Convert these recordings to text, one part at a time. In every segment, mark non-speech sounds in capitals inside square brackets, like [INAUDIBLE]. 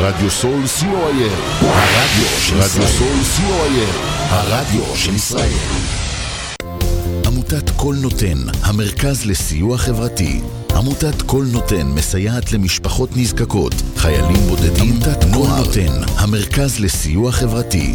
רדיו סול co.il, הרדיו של רדיו סול co.il, הרדיו של ישראל. עמותת קול נותן, המרכז לסיוע חברתי. עמותת קול נותן מסייעת למשפחות נזקקות, חיילים בודדים, עמותת קול נותן, המרכז לסיוע חברתי.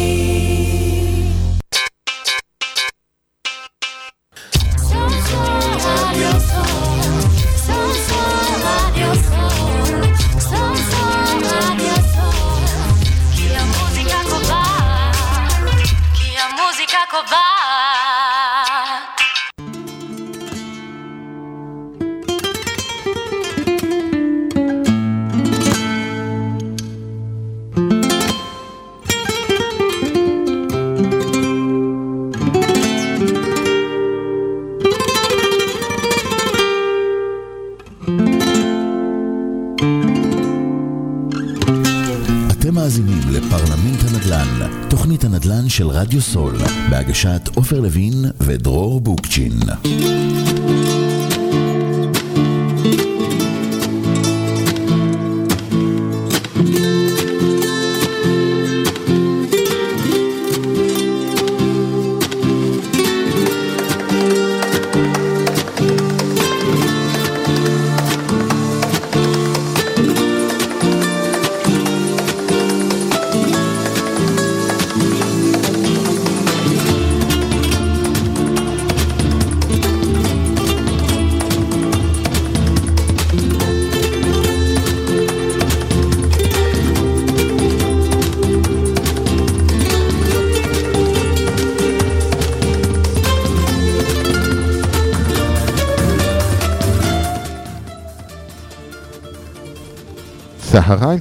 הנדל"ן של רדיו סול, בהגשת עופר לוין ודרור בוקצ'ין.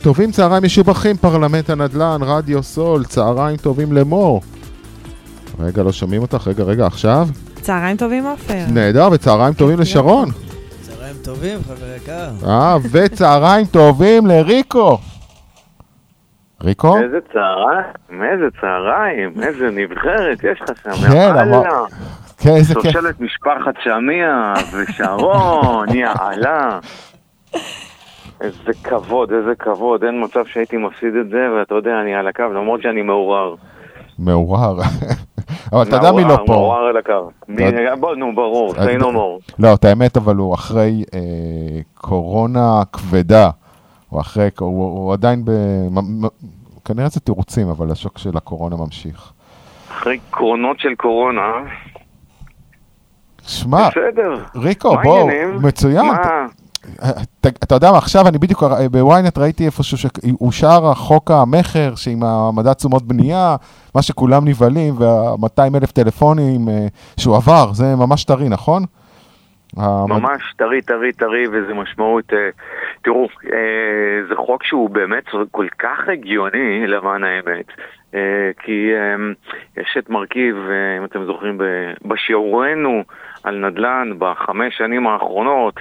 טובים, צהריים משובחים, פרלמנט הנדל"ן, רדיו סול, צהריים טובים למור. רגע, לא שומעים אותך, רגע, רגע, עכשיו. צהריים טובים עופר. נהדר, וצהריים טובים לשרון. צהריים טובים, חבר יקר. אה, וצהריים טובים לריקו. ריקו? איזה צהריים, איזה צהריים, איזה נבחרת יש לך שם, כן, יאללה. אבל- כן, איזה כיף. שושלת משפחת שמיה ושרון, יאללה. [LAUGHS] איזה כבוד, איזה כבוד, אין מצב שהייתי מפסיד את זה, ואתה יודע, אני על הקו, למרות שאני מעורר. מעורר. [LAUGHS] אבל אתה יודע מי לא פה. מעורר על הקו. בוא, נו, ברור, no more. לא, את האמת, אבל הוא אחרי אה, קורונה כבדה. הוא אחרי, הוא, עדיין ב... כנראה זה תירוצים, אבל השוק של הקורונה ממשיך. אחרי קרונות של קורונה, שמע. ריקו, מה בוא, העניינים? מצוין. אתה, אתה יודע מה, עכשיו אני בדיוק אה, בוויינט ראיתי איפשהו שאושר החוק המכר שעם הצמדת תשומות בנייה, מה שכולם נבהלים, וה-200 אלף טלפונים אה, שהוא עבר, זה ממש טרי, נכון? ממש טרי, טרי, טרי, וזה משמעות... אה, תראו, זה חוק שהוא באמת כל כך הגיוני, למען האמת, כי יש את מרכיב, אם אתם זוכרים, בשיעורנו על נדל"ן בחמש שנים האחרונות,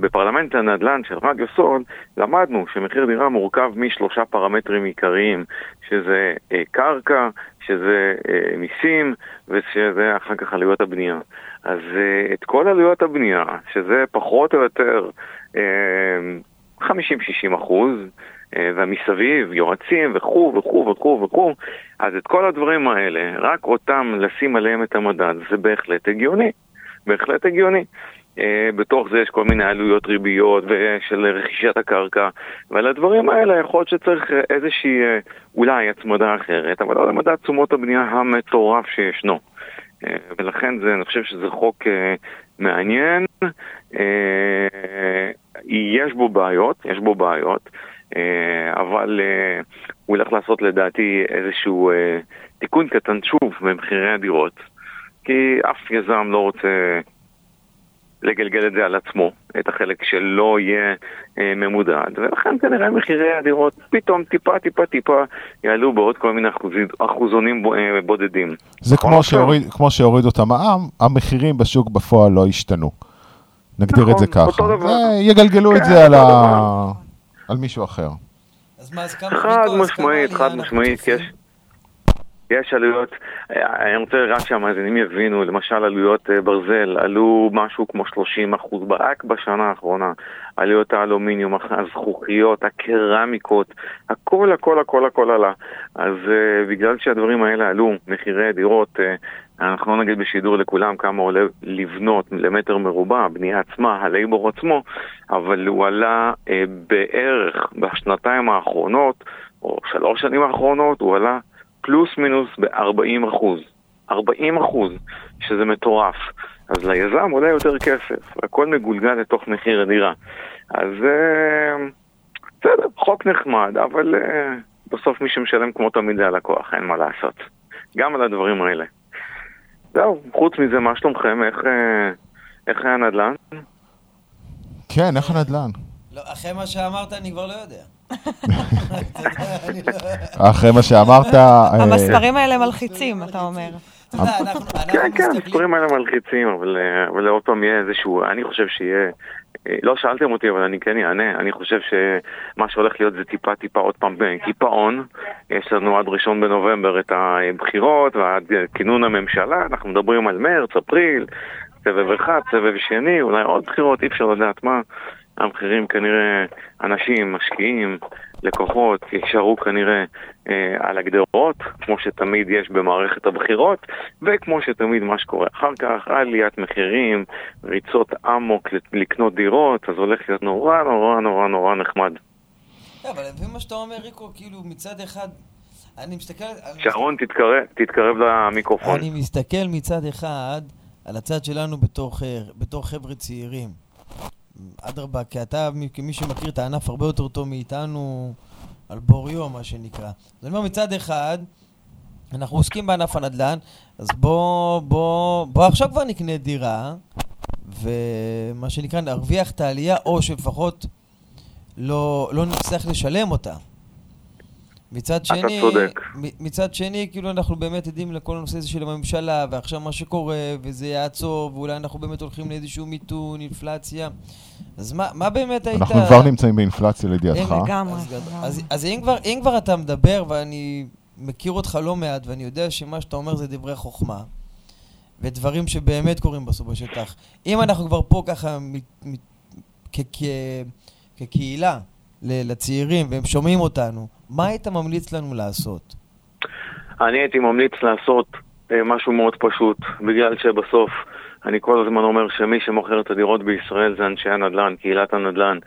בפרלמנט הנדל"ן של רדיו סול, למדנו שמחיר דירה מורכב משלושה פרמטרים עיקריים, שזה אה, קרקע, שזה אה, מיסים, ושזה אחר כך עלויות הבנייה. אז אה, את כל עלויות הבנייה, שזה פחות או יותר אה, 50-60 אחוז, והמסביב, יועצים וכו' וכו' וכו' וכו', אז את כל הדברים האלה, רק אותם לשים עליהם את המדד, זה בהחלט הגיוני. בהחלט הגיוני. אה, בתוך זה יש כל מיני עלויות ריביות ושל רכישת הקרקע, ועל הדברים האלה יכול להיות שצריך אה, איזושהי אה, אולי הצמדה אחרת, אבל לא למדד תשומות הבנייה המטורף שישנו. ולכן זה, אני חושב שזה חוק מעניין, יש בו בעיות, יש בו בעיות, אבל הוא הולך לעשות לדעתי איזשהו תיקון קטן שוב במחירי הדירות, כי אף יזם לא רוצה לגלגל את זה על עצמו, את החלק שלא יהיה אה, ממודד, ולכן כנראה מחירי הדירות פתאום טיפה טיפה טיפה יעלו בעוד כל מיני אחוזים, אחוזונים ב- אה, בודדים. זה נכון, כמו? שהוריד- כמו שהורידו את המע"מ, המחירים בשוק בפועל לא השתנו. נגדיר את נכון, זה ככה. אותו דבר. זה- יגלגלו את כן, זה על ה- על מישהו אחר. אז מה, אז כמה... חד משמעית, חד משמעית? יש, יש עלויות, אה, אני רוצה רק שהמאזינים יבינו, למשל עלויות אה, ברזל עלו משהו כמו 30 אחוז רק בשנה האחרונה, עלויות האלומיניום, הזכוכיות, הקרמיקות, הכל הכל הכל הכל עלה. אז uh, בגלל שהדברים האלה עלו, מחירי דירות, uh, אנחנו לא נגיד בשידור לכולם כמה עולה לבנות למטר מרובע, הבנייה עצמה, הלייבור עצמו, אבל הוא עלה uh, בערך בשנתיים האחרונות, או שלוש שנים האחרונות, הוא עלה פלוס מינוס ב-40 אחוז. 40 אחוז, שזה מטורף. אז ליזם עולה יותר כסף, הכל מגולגל לתוך מחיר הדירה. אז אה, בסדר, חוק נחמד, אבל אה, בסוף מי שמשלם כמו תמיד זה הלקוח, אין מה לעשות. גם על הדברים האלה. זהו, חוץ מזה, מה שלומכם? איך, אה, איך היה הנדל"ן? כן, איך הנדל"ן? לא, אחרי מה שאמרת אני כבר לא יודע. אחרי מה שאמרת... אה, המספרים האלה מלחיצים, אתה אומר. [LAUGHS] כן, כן. המספרים האלה מלחיצים, אבל, אה, אבל עוד פעם יהיה איזשהו, אני חושב שיהיה, אה, לא שאלתם אותי, אבל אני כן אענה, אני חושב שמה שהולך להיות זה טיפה טיפה עוד פעם קיפאון, יש לנו עד ראשון בנובמבר את הבחירות ועד כינון הממשלה, אנחנו מדברים על מרץ, אפריל, סבב אחד, סבב שני, אולי עוד בחירות, אי אפשר לדעת מה. המחירים כנראה, אנשים, משקיעים, לקוחות, יישארו כנראה אה, על הגדרות, כמו שתמיד יש במערכת הבחירות, וכמו שתמיד מה שקורה אחר כך, עליית מחירים, ריצות אמוק לקנות דירות, אז הולך להיות נורא נורא נורא נורא נחמד. לא, אבל לפי מה שאתה אומר, ריקו, כאילו מצד אחד... אני מסתכל... שרון, תתקרב, תתקרב למיקרופון. אני מסתכל מצד אחד על הצד שלנו בתור, בתור חבר'ה צעירים. אדרבה, כי אתה, כמי שמכיר את הענף הרבה יותר טוב מאיתנו, על בוריו, מה שנקרא. אז אני אומר, מצד אחד, אנחנו עוסקים בענף הנדל"ן, אז בוא, בוא, בוא עכשיו כבר נקנה דירה, ומה שנקרא, נרוויח את העלייה, או שלפחות לא, לא נצטרך לשלם אותה. מצד שני, צודק. מ- מצד שני, כאילו אנחנו באמת עדים לכל הנושא הזה של הממשלה, ועכשיו מה שקורה, וזה יעצור, ואולי אנחנו באמת הולכים לאיזשהו מיתון, אינפלציה. אז מה, מה באמת היית... אנחנו כבר נמצאים באינפלציה לידיעתך. אין- לגמרי, אז, לגמרי. אז, אז אם, כבר, אם כבר אתה מדבר, ואני מכיר אותך לא מעט, ואני יודע שמה שאתה אומר זה דברי חוכמה, ודברים שבאמת קורים בסוף בשטח. אם אנחנו כבר פה ככה כקהילה לצעירים, והם שומעים אותנו, מה היית ממליץ לנו לעשות? אני הייתי ממליץ לעשות אה, משהו מאוד פשוט, בגלל שבסוף אני כל הזמן אומר שמי שמוכר את הדירות בישראל זה אנשי הנדל"ן, קהילת הנדל"ן.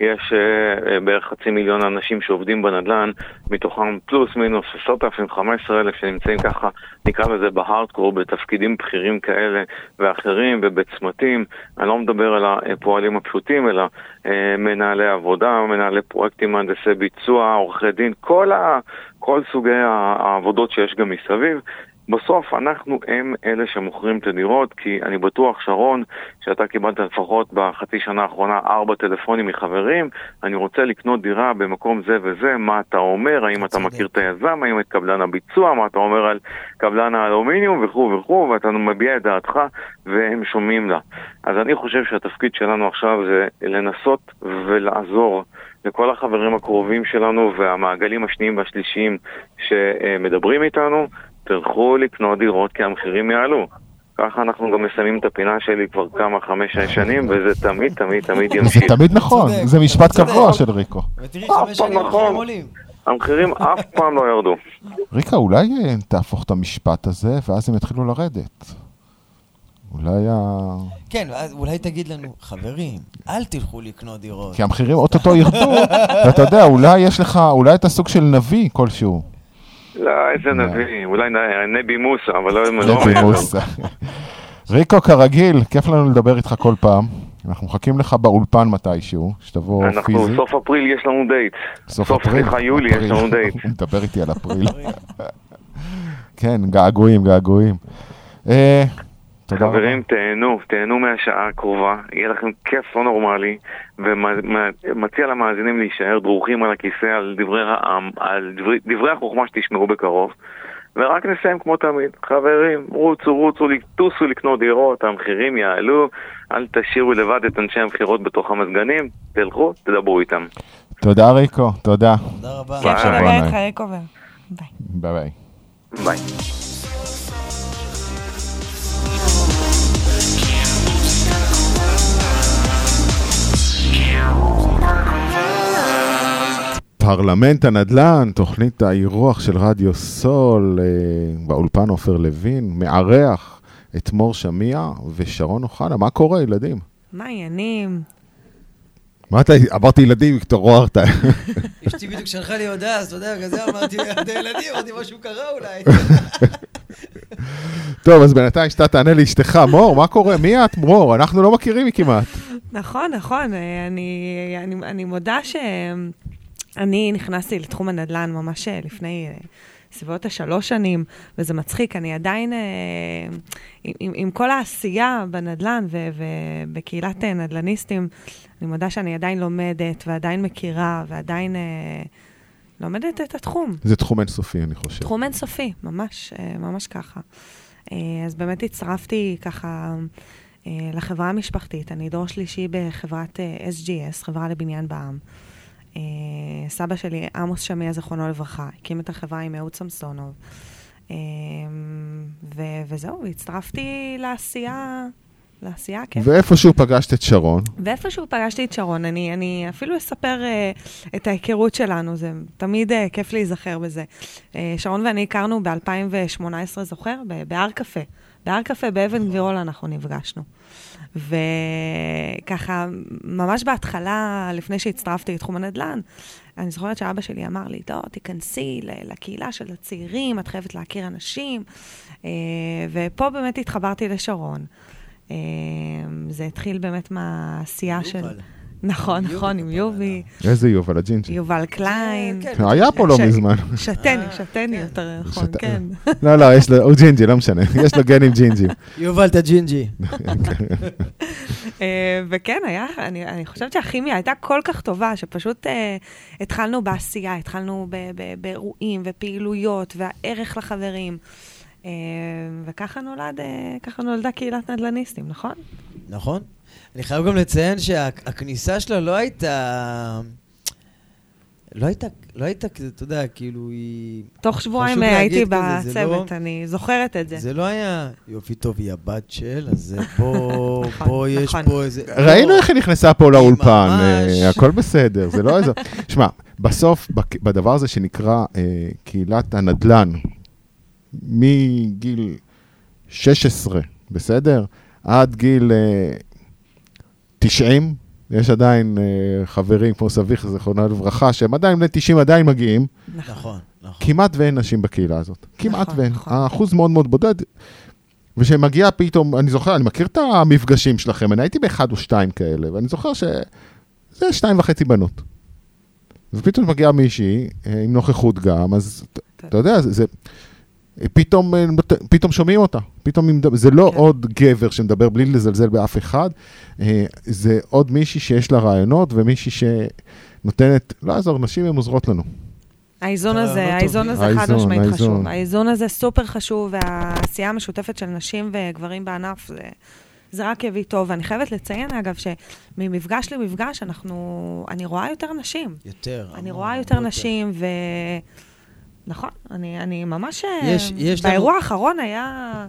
יש אה, בערך חצי מיליון אנשים שעובדים בנדל"ן, מתוכם פלוס מינוס 10,000, 15,000 שנמצאים ככה, נקרא לזה בהארדקור, בתפקידים בכירים כאלה ואחרים ובצמתים. אני לא מדבר על הפועלים הפשוטים, אלא אה, מנהלי עבודה, מנהלי פרויקטים, מהנדסי ביצוע, עורכי דין, כל, ה, כל סוגי העבודות שיש גם מסביב. בסוף אנחנו הם אלה שמוכרים את הדירות, כי אני בטוח, שרון, שאתה קיבלת לפחות בחצי שנה האחרונה ארבע טלפונים מחברים, אני רוצה לקנות דירה במקום זה וזה, מה אתה אומר, האם אתה. מכיר את היזם, האם את קבלן הביצוע, מה אתה אומר על קבלן האלומיניום וכו' וכו', ואתה מביע את דעתך והם שומעים לה. אז אני חושב שהתפקיד שלנו עכשיו זה לנסות ולעזור לכל החברים הקרובים שלנו והמעגלים השניים והשלישיים שמדברים איתנו, תלכו לקנות דירות כי המחירים יעלו. ככה אנחנו גם מסיימים את הפינה שלי כבר כמה, חמש-שש שנים, וזה תמיד, תמיד, תמיד זה ימשיך. תמיד נכון, זה משפט. קבוע של ריקו. ותראי, אף חמש פעם שנים נכון. המחירים עולים. המחירים אף [LAUGHS] פעם לא ירדו. ריקה, אולי אה, תהפוך את המשפט הזה, ואז הם יתחילו לרדת. אולי ה... כן, אולי תגיד לנו, חברים, אל תלכו לקנות דירות. כי המחירים אוטוטו ירדו, ואתה יודע, אולי יש לך, אולי אתה סוג של נביא כלשהו. לא, איזה נביא, אולי נבי מוסא, אבל לא לא נבי. מוסא. ריקו, כרגיל, כיף לנו לדבר איתך כל פעם. אנחנו מחכים לך באולפן מתישהו, שתבוא אנחנו, פיזית. סוף אפריל יש לנו דייט. סוף, סליחה, יולי יש לנו דייט. הוא [LAUGHS] מדבר איתי על אפריל. [LAUGHS] כן, געגועים, געגועים. תודה רבה. חברים, תהנו, תהנו מהשעה הקרובה, יהיה לכם כיף לא נורמלי, ומציע למאזינים להישאר דרוכים על הכיסא על דברי העם, על דברי, דברי החוכמה שתשמעו בקרוב. ורק נסיים כמו תמיד, חברים, רוצו, רוצו, טוסו לקנות דירות, המחירים יעלו, אל תשאירו לבד את אנשי המכירות בתוך המזגנים, תלכו, תדברו איתם. תודה ריקו, תודה. תודה רבה. כיף ביי. לדבר ביי. ביי. ביי פרלמנט הנדל"ן, תוכנית האירוח של רדיו סול, אה, באולפן עופר לוין, מארח את מור שמיע ושרון אוחנה. מה קורה, ילדים? מה העניינים? מה אתה, אמרתי ילדים, התעוררת. [LAUGHS] אשתי בדיוק שלחה לי הודעה, אז אתה יודע, בגלל זה אמרתי, אתה ילדים, אמרתי משהו קרה אולי. [LAUGHS] טוב, אז בינתיים שאתה תענה לאשתך, מור, מה קורה? מי את, מור? אנחנו לא מכירים כמעט. נכון, נכון. אה, אני, אני, אני מודה שאני נכנסתי לתחום הנדל"ן ממש אה, לפני אה, סביבות השלוש שנים, וזה מצחיק, אני עדיין, אה, עם, עם, עם כל העשייה בנדל"ן ו- ובקהילת אה, נדל"ניסטים, אני מודה שאני עדיין לומדת ועדיין מכירה ועדיין אה, לומדת את התחום. זה תחום אינסופי, אני חושב. תחום אינסופי, ממש, אה, ממש ככה. אה, אז באמת הצטרפתי ככה לחברה המשפחתית. אני דור שלישי בחברת SGS, חברה לבניין בע"מ. אה, סבא שלי, עמוס שמיה, זיכרונו לברכה, הקים את החברה עם אהוד סמסונוב. אה, ו- וזהו, הצטרפתי לעשייה, לעשייה, כן. ואיפשהו פגשת את שרון, ואיפשהו פגשתי את שרון, אני, אני אפילו אספר uh, את ההיכרות שלנו, זה תמיד uh, כיף להיזכר בזה. Uh, שרון ואני הכרנו ב-2018, זוכר? בהר קפה. בהר קפה באבן גבירול אנחנו נפגשנו. וככה, ממש בהתחלה, לפני שהצטרפתי לתחום הנדל"ן, אני זוכרת שאבא שלי אמר לי, לא, תיכנסי לקהילה של הצעירים, את חייבת להכיר אנשים. Uh, ופה באמת התחברתי לשרון. אה, זה התחיל באמת מהעשייה של... נכון, נכון, עם כפרה יובי, איזה יובל הג'ינג'י. יובל קליין. כן, היה פה לא מזמן. שתני, אה, שתני כן. יותר נכון, כן. לא, לא, יש לו, הוא ג'ינג'י, לא משנה. [LAUGHS] יש לו גנים ג'ינג'ים. יובל את הג'ינג'י. [LAUGHS] אה, וכן, היה, אני, חושבת שהכימיה הייתה כל כך טובה, שפשוט אה, התחלנו בעשייה, התחלנו באירועים ופעילויות והערך לחברים. אה, וככה נולד, אה, ככה נולדה קהילת נדל"ניסטים, נכון? נכון. אני חייב גם לציין שהכניסה שלה לא הייתה... לא הייתה, לא הייתה כזה, אתה יודע, כאילו היא... תוך שבועיים אה, הייתי בצוות, לא- אני זוכרת את זה. זה לא היה יופי טוב, היא הבת של, אז פה, [LAUGHS] נכון, פה יש נכון. פה איזה... ראינו לא, איך היא נכנסה פה לאולפן, ממש. אה, הכל בסדר, זה לא איזה... [LAUGHS] שמע, בסוף, בדבר הזה שנקרא אה, קהילת הנדל"ן, מגיל 16, בסדר? עד גיל אה, 90, יש עדיין אה, חברים כמו סביך, זיכרונה לברכה, שהם עדיין בני 90 עדיין מגיעים, נכון, נכון. כמעט ואין נשים בקהילה הזאת. כמעט נכון, ואין. נכון. האחוז מאוד מאוד בודד. וכשמגיע פתאום, אני זוכר, אני מכיר את המפגשים שלכם, אני הייתי באחד או שתיים כאלה, ואני זוכר שזה שתיים וחצי בנות. ופתאום מגיעה מישהי אה, עם נוכחות גם, אז. אתה יודע, זה, זה פתאום, אה, פתאום שומעים אותה. פתאום היא מדבר- זה לא כן. עוד גבר שמדבר בלי לזלזל באף אחד, אה, זה עוד מישהי שיש לה רעיונות ומישהי שנותנת, לא יעזור, נשים הן עוזרות לנו. האיזון רעיונות הזה, האיזון טובים. הזה חד משמעית. חשוב. האיזון הזה סופר חשוב, והעשייה המשותפת של נשים וגברים בענף, זה, זה רק יביא טוב. ואני חייבת לציין, אגב, שממפגש למפגש, אנחנו, אני רואה יותר נשים. יותר. אני המון, רואה יותר הרבה נשים, ו... נכון, אני, אני ממש... יש- יש לנו- באירוע האחרון היה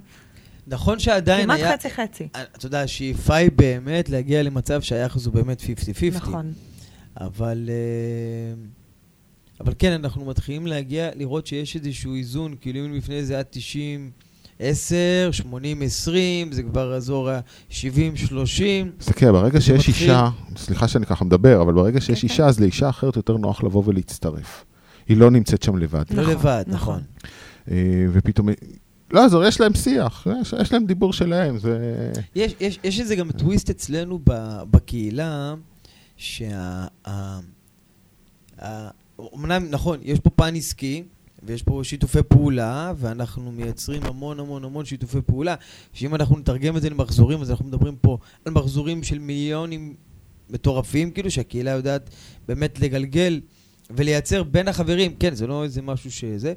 נכון שעדיין כמעט היה... חצי-חצי. אתה יודע, השאיפה היא באמת להגיע למצב שהיחס הוא באמת 50-50. נכון. אבל... אה, אבל כן, אנחנו מתחילים להגיע, לראות שיש איזשהו איזון, כאילו אם לפני זה היה 90, 10, 80, 20, זה כבר אזור ה-70, 30. תסתכל, ברגע זה שיש מתחיל- אישה, סליחה שאני ככה מדבר, אבל ברגע שיש כן, אישה, אז לאישה אחרת יותר נוח לבוא ולהצטרף. היא לא נמצאת שם לבד. לא לבד, נכון. נכון. אה, ופתאום, לא יעזור, יש להם שיח, יש, יש להם דיבור שלהם, זה... יש, יש, יש איזה גם טוויסט אצלנו ב, בקהילה, שה... אמנם, נכון, יש פה פן עסקי, ויש פה שיתופי פעולה, ואנחנו מייצרים המון המון המון שיתופי פעולה, שאם אנחנו נתרגם את זה למחזורים, אז אנחנו מדברים פה על מחזורים של מיליונים מטורפים, כאילו שהקהילה יודעת באמת לגלגל ולייצר בין החברים, כן, זה לא איזה משהו שזה.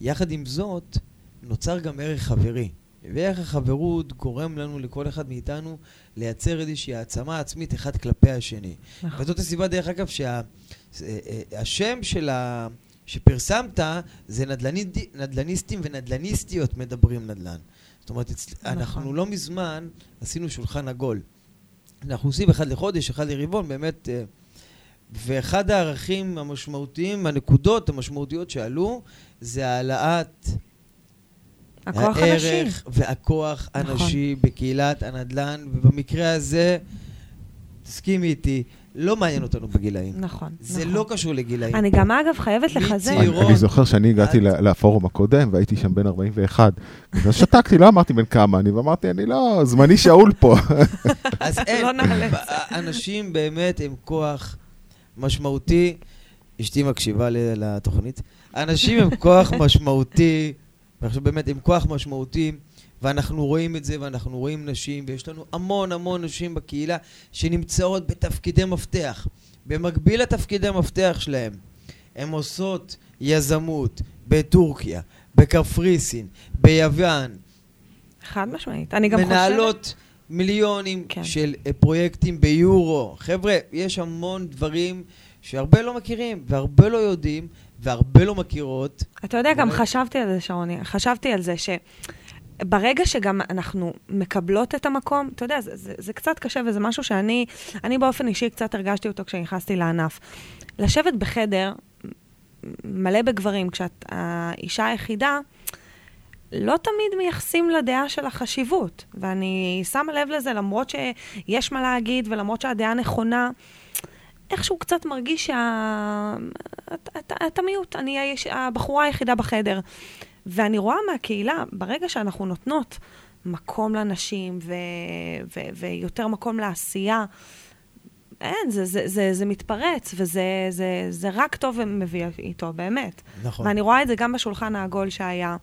יחד עם זאת, נוצר גם ערך חברי. וערך החברות גורם לנו, לכל אחד מאיתנו, לייצר איזושהי העצמה עצמית אחד כלפי השני. נכון. וזאת הסיבה, דרך אגב, שהשם של ה... שפרסמת זה נדל"ני, נדל"ניסטים ונדל"ניסטיות מדברים נדל"ן. זאת אומרת, אצל, נכון. אנחנו לא מזמן עשינו שולחן עגול. אנחנו עושים אחד לחודש, אחד לרבעון, באמת... אה, ואחד הערכים המשמעותיים, הנקודות המשמעותיות שעלו, זה העלאת הכוח הנשי. הערך והכוח נכון. הנשי בקהילת הנדל"ן, ובמקרה הזה, תסכימי איתי, לא מעניין אותנו בגילאים. נכון, זה נכון. לא קשור לגילאים. אני גם, אגב, חייבת לחזק. מצעירות. אני זוכר שאני הגעתי את- לפורום הקודם, והייתי שם בן 41. אז שתקתי, לא אמרתי בן כמה אני, ואמרתי, אני לא, זמני שאול פה. [LAUGHS] אז אין, לא. אנשים באמת הם כוח משמעותי, אשתי מקשיבה לתוכנית, אנשים הם כוח משמעותי, ועכשיו באמת הם כוח משמעותי, ואנחנו רואים את זה, ואנחנו רואים נשים, ויש לנו המון המון נשים בקהילה שנמצאות בתפקידי מפתח. במקביל לתפקידי המפתח שלהם, הן עושות יזמות בטורקיה, בקפריסין, ביוון, חד משמעית. אני גם חושבת... מנהלות מיליונים כן. של אה, פרויקטים ביורו. חבר'ה, יש המון דברים שהרבה לא מכירים, והרבה לא יודעים, והרבה לא מכירות. אתה יודע, גם? חשבתי על זה, שרוני, חשבתי על זה שברגע שגם אנחנו מקבלות את המקום, אתה יודע, זה, זה, זה קצת קשה וזה משהו שאני, אני באופן אישי קצת הרגשתי אותו כשנכנסתי לענף. לשבת בחדר מלא בגברים, כשאת האישה היחידה, לא תמיד מייחסים לדעה של החשיבות. ואני שמה לב לזה, למרות שיש מה להגיד ולמרות שהדעה נכונה, איכשהו קצת מרגיש שה... אתה- אתה- אתה מיעוט, אני היש- הבחורה היחידה בחדר. ואני רואה מהקהילה, ברגע שאנחנו נותנות מקום לנשים ו- ו- ויותר מקום לעשייה, אין, זה, זה, זה, זה מתפרץ, וזה זה, זה רק טוב ומביא איתו, באמת. נכון. ואני רואה את זה גם בשולחן העגול שהיה.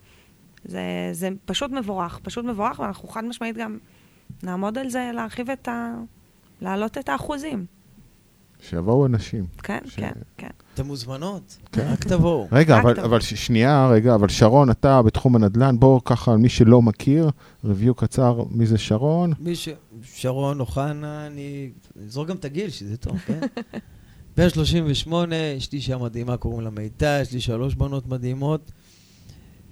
זה, זה פשוט מבורך, פשוט מבורך, ואנחנו חד משמעית גם נעמוד על זה, להרחיב את ה... להעלות את האחוזים. שיבואו אנשים. כן, ש- כן, כן. אתם מוזמנות, כן. רק תבואו. רגע, רק אבל, טוב. אבל ש- שנייה, רגע, אבל שרון, אתה בתחום הנדל"ן, בוא ככה, מי שלא מכיר, ריוויו קצר, מי זה שרון? מי ש... שרון אוחנה, אני אזרוק גם את הגיל, שזה טוב, כן? בן 38, אשתי אישה מדהימה, קוראים לה מיטל, יש לי שלוש בנות מדהימות.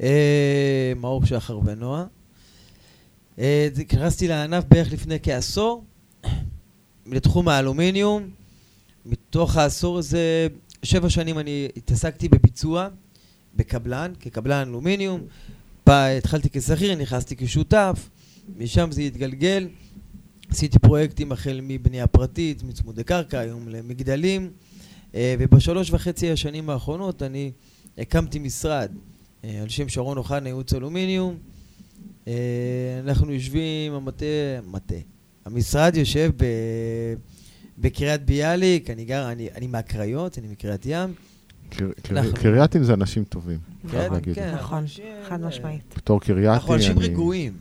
אה, מאור שחר ונועה. אה, נכנסתי לענף בערך לפני כעשור, לתחום האלומיניום. מתוך העשור הזה, שבע שנים אני התעסקתי בביצוע, בקבלן, כקבלן אלומיניום. בה התחלתי כשכיר, נכנסתי כשותף, משם זה התגלגל. עשיתי פרויקטים החל מבנייה פרטית, מצמודי קרקע, היום למגדלים, אה, ובשלוש וחצי השנים האחרונות אני הקמתי משרד על שם שרון אוחנה, ייעוץ אלומיניום. אה, אנחנו יושבים, המטה, מטה. המשרד יושב ב... בקריית ביאליק, אני גר, אני, אני מהקריות, אני מקריית ים. קרייתים זה אנשים טובים, חייב כן, להגיד. כן, נכון, חד אה, משמעית. בתור קרייתי, אנחנו אנשים רגועים.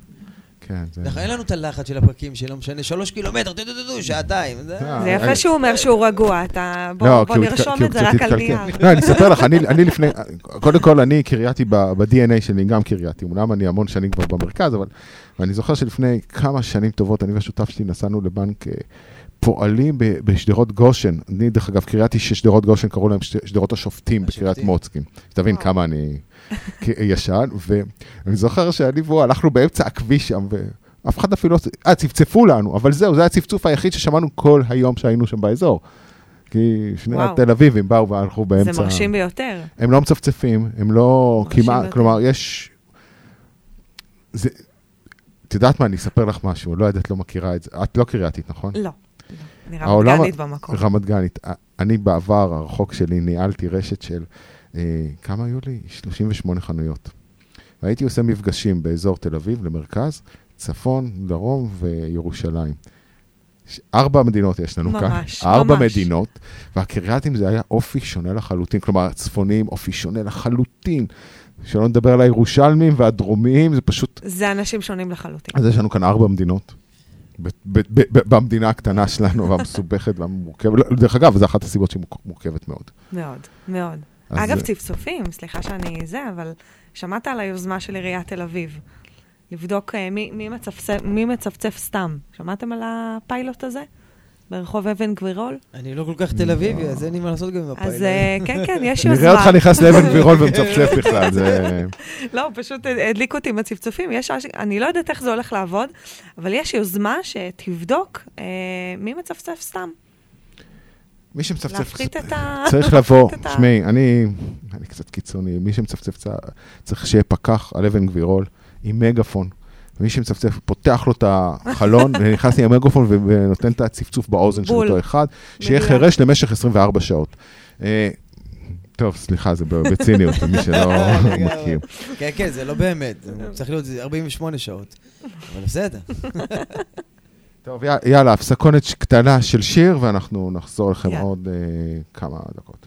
כן, זה... אנחנו- אין לנו את הלחץ של הפקקים שלא משנה, שלוש קילומטר, טו, שעתיים. זה- זה יפה שהוא אומר שהוא רגוע, אתה... בוא לא, בוא נרשום את זה רק על. נייר. לא, אני אספר לך, אני אני [LAUGHS] לפני, קודם כל, אני קרייתי ב-DNA שלי, גם קרייתי. אומנם אני המון שנים כבר במרכז, אבל אני זוכר שלפני כמה שנים טובות, אני והשותף שלי נסענו לבנק אה, פועלים בשדרות גושן. אני, דרך אגב, קרייתי ששדרות גושן קראו להם שד- שדרות השופטים בקריית. מוצקין. שתבין. כמה אני ישן, ואני זוכר שאני והוא הלכנו באמצע הכביש שם, ואף אחד אפילו לא... אה, צפצפו לנו, אבל זהו, זה הצפצוף היחיד ששמענו כל היום שהיינו שם באזור. כי שני. התל אביבים באו והלכו באמצע... זה מרשים ביותר. הם לא מצפצפים, הם לא כמעט. כלומר, יש... זה... את יודעת מה, אני אספר לך משהו, לא יודעת, לא מכירה את זה. את לא קרייתית, נכון? לא. אני העולם- רמת גנית במקום. רמת גנית. אני בעבר הרחוק שלי ניהלתי רשת של, אה, כמה היו לי? 38 חנויות. והייתי עושה מפגשים באזור תל אביב למרכז, צפון, דרום וירושלים. ארבע מדינות יש לנו כאן, ממש, ארבע ממש. מדינות, והקריאטים זה היה אופי שונה לחלוטין, כלומר, הצפוניים אופי שונה לחלוטין, שלא נדבר על הירושלמים והדרומיים, זה פשוט, זה אנשים שונים לחלוטין. אז יש לנו כאן ארבע מדינות. במדינה הקטנה שלנו, [LAUGHS] והמסובכת והמורכבת, לא, דרך אגב, זו אחת הסיבות שהיא מורכבת מאוד. מאוד, מאוד. אגב, זה- צפצופים, סליחה שאני זה, אבל שמעת על היוזמה של עיריית תל אביב. לבדוק אה, מי, מי, מצפצף, מי מצפצף סתם. שמעתם על הפיילוט הזה? ברחוב אבן גבירול? אני לא כל כך תל אביבי, אז אין לי מה לעשות גם עם הפיילוט. אז אה, כן, כן, יש נראה יוזמה. אותך נכנס לאבן [LAUGHS] גבירול ומצפצף בכלל, זה... לא, פשוט הדליקו אותי עם הצפצופים. יש, אני לא יודעת איך זה הולך לעבוד, אבל יש יוזמה שתבדוק אה, מי מצפצף סתם. מי שמצפצף... להפחית את ה... [LAUGHS] צריך לבוא, [LAUGHS] שמעי, אני, אני קצת קיצוני, מי שמצפצף צריך שיהיה פקח על אבן גבירול עם מגאפון. מי שמצפצף, פותח לו את החלון, [LAUGHS] ונכנס לי עם מגאפון ו- ונותן את הצפצוף באוזן של. אותו אחד, שיהיה. חירש למשך 24 שעות. אה, טוב, סליחה, זה בציניות, למי שלא [LAUGHS] מכיר. כן, כן, זה לא באמת, צריך להיות זה 48 שעות. אבל בסדר. [LAUGHS] טוב, יאללה, הפסקונת קטנה של שיר, ואנחנו נחזור לכם. עוד אה, כמה דקות.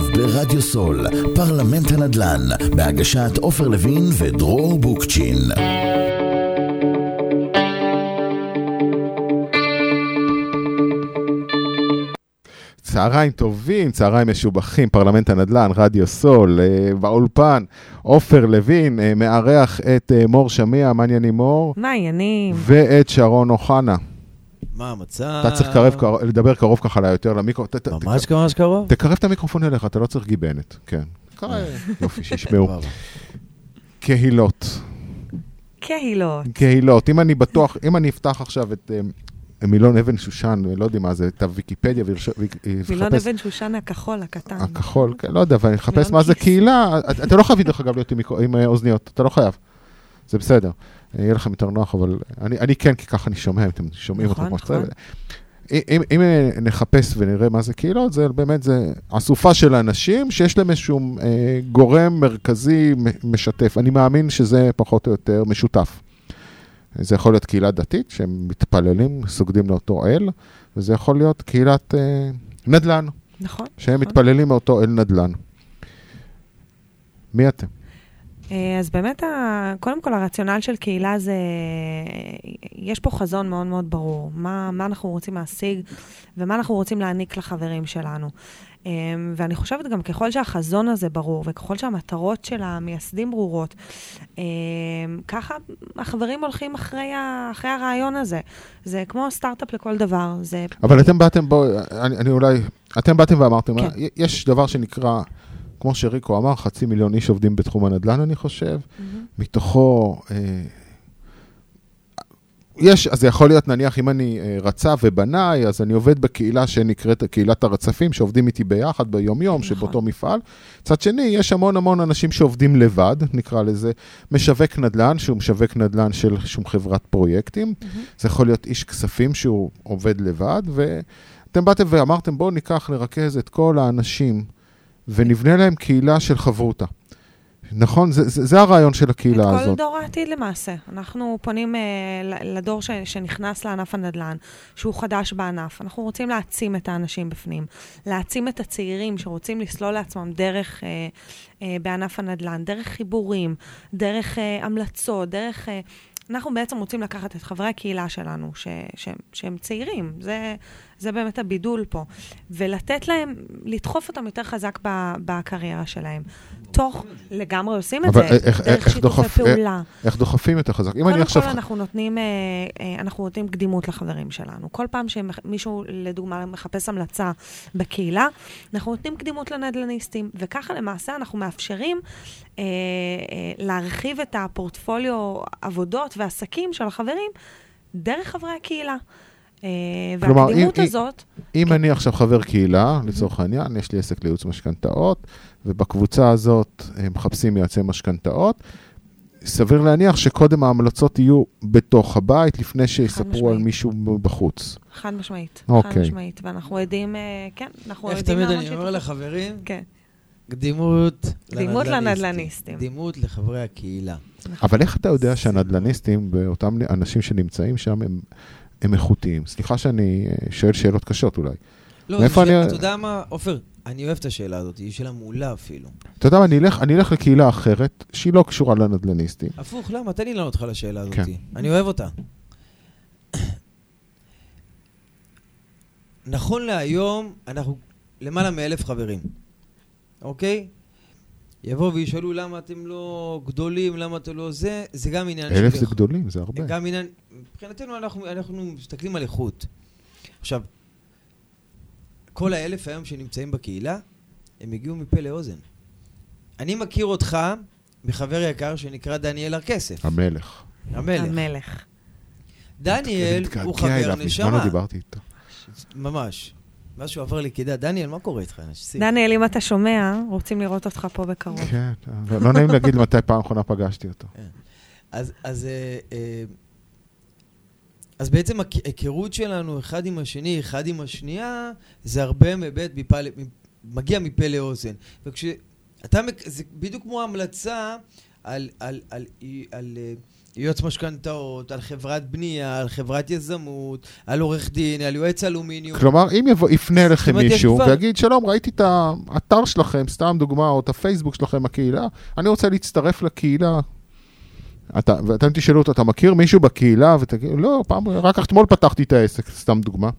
עכשיו ברדיו סול, פרלמנט הנדל"ן, בהגשת עופר לוין ודרור בוקצ'ין. צהריים טובים, צהריים משובחים, פרלמנט הנדל"ן, רדיו סול, אה, באולפן, עופר לוין, אה, מארח את אה, מור שמיע, מה עניינים מור? מה העניינים? ואת שרון אוחנה. מה המצב? אתה צריך קרב, קר- לדבר קרוב ככה ליותר למיקרו. ת- ת- ממש ממש קרוב? תקרב את המיקרופון אליך, אתה לא צריך גיבנת, כן. יופי, שישמעו. קהילות, קהילות. קהילות. אם אני בטוח, אם אני אפתח עכשיו את אה, מילון אבן שושן, לא יודע מה זה, את הוויקיפדיה, מילון ויחפש אבן שושן הכחול הקטן. הכחול, כן, לא יודע, ואני אחפש מילון מה זה. קהילה, אתה- לא חייב דרך אגב להיות עם אה, אוזניות, אתה לא חייב. זה בסדר. יהיה לכם יותר נוח, אבל אני אני כן, כי ככה אני שומע, אם אתם שומעים נכון, כמו נכון. שצריך. אם, אם אה, נחפש ונראה מה זה קהילות, זה באמת, זה אסופה של אנשים שיש להם איזשהו אה, גורם מרכזי משתף. אני מאמין שזה פחות או יותר משותף. זה יכול להיות קהילה דתית, שהם מתפללים, סוגדים לאותו אל, וזה יכול להיות קהילת אה, נדל"ן, נכון. שהם נכון. מתפללים מאותו אל נדל"ן. מי אתם? אה, אז באמת, קודם כל, הרציונל של קהילה זה, יש פה חזון מאוד מאוד ברור, מה, מה אנחנו רוצים להשיג ומה אנחנו רוצים להעניק לחברים שלנו. אה, ואני חושבת גם ככל שהחזון הזה ברור וככל שהמטרות של המייסדים ברורות, אה, ככה החברים הולכים אחרי, ה, אחרי הרעיון הזה. זה כמו סטארט-אפ לכל דבר, זה... אבל אתם באתם, בוא, אני, אני אולי, אתם באתם ואמרתם. כן. יש דבר שנקרא, כמו שריקו אמר, חצי מיליון איש עובדים בתחום הנדל"ן, אני חושב, מהמם. מתוכו, אה, יש, אז זה יכול להיות, נניח, אם אני אה, רצה ובנאי, אז אני עובד בקהילה שנקראת קהילת הרצפים, שעובדים איתי ביחד ביום-יום, נכון. שבאותו מפעל. מצד שני, יש המון המון אנשים שעובדים לבד, נקרא לזה, משווק נדל"ן, שהוא משווק נדל"ן של שום חברת פרויקטים. מהמם. זה יכול להיות איש כספים שהוא עובד לבד, ואתם באתם ואמרתם, בואו ניקח, נרכז את כל האנשים ונבנה להם קהילה של חברותה. נכון? זה, זה, זה הרעיון של הקהילה את כל הזאת. דור העתיד למעשה. אנחנו פונים אה, לדור ש, שנכנס לענף הנדל"ן, שהוא חדש בענף. אנחנו רוצים להעצים את האנשים בפנים, להעצים את הצעירים שרוצים לסלול לעצמם דרך אה, אה, בענף הנדל"ן, דרך חיבורים, דרך אה, המלצות, דרך... אה, אנחנו בעצם רוצים לקחת את חברי הקהילה שלנו, ש, ש, שהם צעירים, זה, זה באמת הבידול פה, ולתת להם, לדחוף אותם יותר חזק ב, בקריירה שלהם. תוך, לגמרי עושים את זה, איך- דרך איך שיתופי פעולה. איך דוחפים יותר חזק? אם אני קודם עכשיו... כל אנחנו נותנים, אה, אה, אנחנו נותנים קדימות לחברים שלנו. כל פעם שמישהו, לדוגמה, מחפש המלצה בקהילה, אנחנו נותנים קדימות לנדל"ניסטים, וככה למעשה אנחנו מאפשרים אה, אה, להרחיב את הפורטפוליו עבודות ועסקים של החברים דרך חברי הקהילה. אה, כלומר, והקדימות אם- הזאת, אם כן. אני עכשיו חבר קהילה, לצורך העניין, יש לי עסק לייעוץ משכנתאות, ובקבוצה הזאת הם מחפשים יועצי משכנתאות, סביר להניח שקודם ההמלצות יהיו בתוך הבית, לפני שיספרו על. מישהו בחוץ. חד משמעית, אוקיי. חד משמעית, ואנחנו עדים, אה, כן, אנחנו איך עדים תמיד להמון אני אומר לחברים? כן, קדימות קדימות לנדל"ניסטים. קדימות לחברי הקהילה. אבל איך אתה יודע שהנדל"ניסטים ואותם אנשים שנמצאים שם הם, הם איכותיים? סליחה שאני אה, שואל שאלות קשות אולי. לא, מאיפה אני- אתה יודע מה, עופר, אני אוהב את השאלה הזאת, היא שאלה מעולה אפילו. אתה יודע מה, אני אלך, אני אלך לקהילה אחרת, שהיא לא קשורה לנדל"ניסטים. הפוך, למה? תן לי לענות לך על השאלה הזאת. כן. אני אוהב אותה. נכון להיום, אנחנו למעלה מאלף חברים, אוקיי? יבואו וישאלו למה אתם לא גדולים, למה אתם לא זה, זה גם עניין אלף זה גדולים, זה הרבה. גם עניין, מבחינתנו אנחנו, אנחנו מסתכלים על איכות. עכשיו, כל האלף היום שנמצאים בקהילה, הם הגיעו מפה לאוזן. אני מכיר אותך מחבר יקר שנקרא דניאל הר כסף, המלך. המלך. המלך. דניאל הוא חבר אליו, מזמן נשמה. לא דיברתי איתו. ממש. מאז שהוא עבר לכידה, דניאל, מה קורה איתך? דניאל, אם אתה שומע, רוצים לראות אותך פה בקרוב. כן, אבל לא נעים להגיד מתי פעם אחרונה פגשתי אותו. אז, אז, בעצם ההיכרות שלנו אחד עם השני, אחד עם השנייה, זה הרבה מבית, מפה, מגיע מפה לאוזן. וכשאתה, זה בדיוק כמו המלצה על, על, על, על, על אה, יועץ משכנתאות, על חברת בנייה, על חברת יזמות, על עורך דין, על יועץ אלומיניום. כלומר, אם יבוא, יפנה אליכם מישהו כבר- ויגיד, שלום, ראיתי את האתר שלכם, סתם דוגמה, או את הפייסבוק שלכם, הקהילה, אני רוצה להצטרף לקהילה. אתה, ואתם תשאלו אותו, אתה מכיר מישהו בקהילה? ותגיד, לא, פעם, רק אתמול פתחתי את העסק, סתם דוגמה.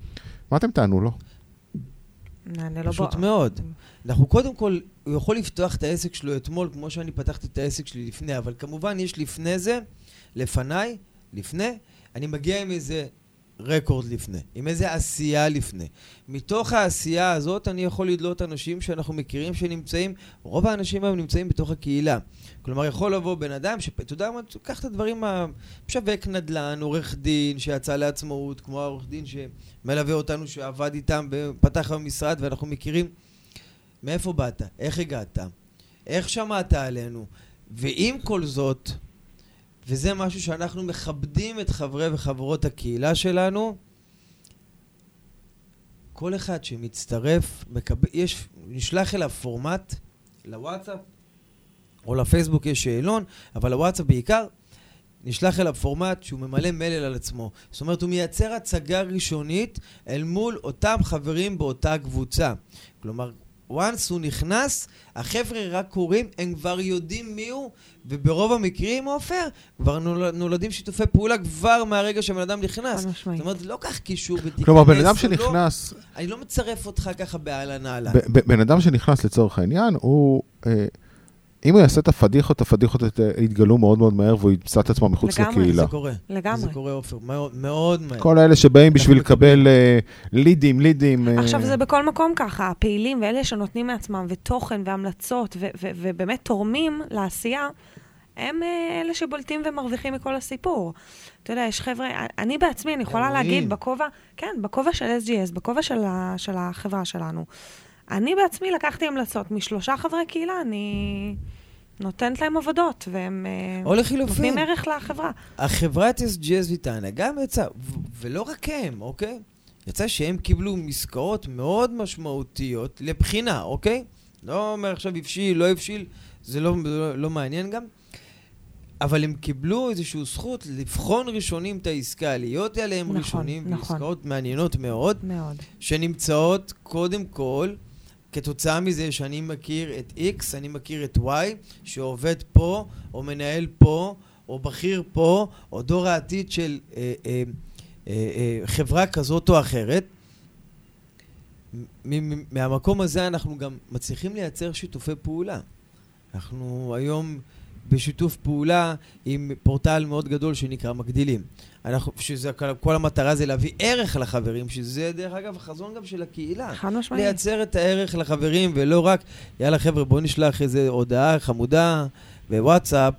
מה אתם תענו לו? לא פשוט בוא- מאוד. אנחנו קודם כל, הוא יכול לפתוח את העסק שלו אתמול, כמו שאני פתחתי את העסק שלי לפני, אבל כמובן יש לפני זה, לפניי, לפני, אני מגיע עם איזה רקורד לפני, עם איזה עשייה לפני. מתוך העשייה הזאת אני יכול לדלות אנשים שאנחנו מכירים שנמצאים, רוב האנשים היום נמצאים בתוך הקהילה. כלומר, יכול לבוא בן אדם, שאתה יודע מה, קח את הדברים, משווק נדל"ן, עורך דין שיצא לעצמאות, כמו העורך דין שמלווה אותנו, שעבד איתם, פתח במשרד ואנחנו מכירים. מאיפה באת? איך הגעת? איך שמעת עלינו? ועם כל זאת, וזה משהו שאנחנו מכבדים את חברי וחברות הקהילה שלנו, כל אחד שמצטרף, מקבל, יש, נשלח אליו פורמט לוואטסאפ, או לפייסבוק יש שאלון, אבל לוואטסאפ בעיקר, נשלח אליו פורמט שהוא ממלא מלל על עצמו. זאת אומרת, הוא מייצר הצגה ראשונית אל מול אותם חברים באותה קבוצה. כלומר, once הוא נכנס, החבר'ה רק קוראים, הם כבר יודעים מי הוא, וברוב המקרים, עופר, כבר נול- נולדים שיתופי פעולה כבר מהרגע שהבן אדם נכנס. חד משמעית. זאת אומרת, לא קח קישור ותיכנס. כלומר, בן אדם או לא, שנכנס, אני לא מצרף אותך ככה באהלן אהלן. בן אדם שנכנס לצורך העניין, הוא... אה, אם הוא יעשה את הפדיחות, הפדיחות יתגלו מאוד מאוד מהר והוא ימצא את עצמו מחוץ לגמרי. לקהילה. זה קורה. לגמרי. זה קורה, עופר, מאוד מאוד מהר. כל האלה שבאים בשביל לקבל אה, לידים, לידים. אה, עכשיו, זה בכל מקום ככה, הפעילים ואלה שנותנים מעצמם ותוכן והמלצות ו- ו- ובאמת תורמים לעשייה, הם אה, אלה שבולטים ומרוויחים מכל הסיפור. אתה יודע, יש חבר'ה, אני בעצמי, אני יכולה. להגיד, בכובע, כן, בכובע של SGS, בכובע של, ה- של החברה שלנו, אני בעצמי לקחתי המלצות משלושה חברי קהילה, אני נותנת להם עבודות, והם אה, או לחילופין, נותנים ערך לחברה. החברת SGS ויטניה גם יצא, ו- ולא רק הם, אוקיי? יצא שהם קיבלו משכורות מאוד משמעותיות לבחינה, אוקיי? לא אומר עכשיו הבשיל, לא הבשיל, זה לא, לא, לא מעניין גם. אבל הם קיבלו איזושהי זכות לבחון ראשונים את העסקה, להיות עליהם נכון, ראשונים, נכון. בעסקאות מעניינות מאוד, מאוד. שנמצאות קודם כל, כתוצאה מזה שאני מכיר את X, אני מכיר את Y, שעובד פה, או מנהל פה, או בכיר פה, או דור העתיד של אה, אה, אה, אה, חברה כזאת או אחרת. מהמקום הזה אנחנו גם מצליחים לייצר שיתופי פעולה. אנחנו היום בשיתוף פעולה עם פורטל מאוד גדול שנקרא מגדילים. אנחנו, שזה כל, המטרה זה להביא ערך לחברים, שזה דרך אגב החזון גם של הקהילה. חד משמעית. לייצר את הערך לחברים, ולא רק, יאללה חבר'ה, בואו נשלח איזה הודעה חמודה בוואטסאפ,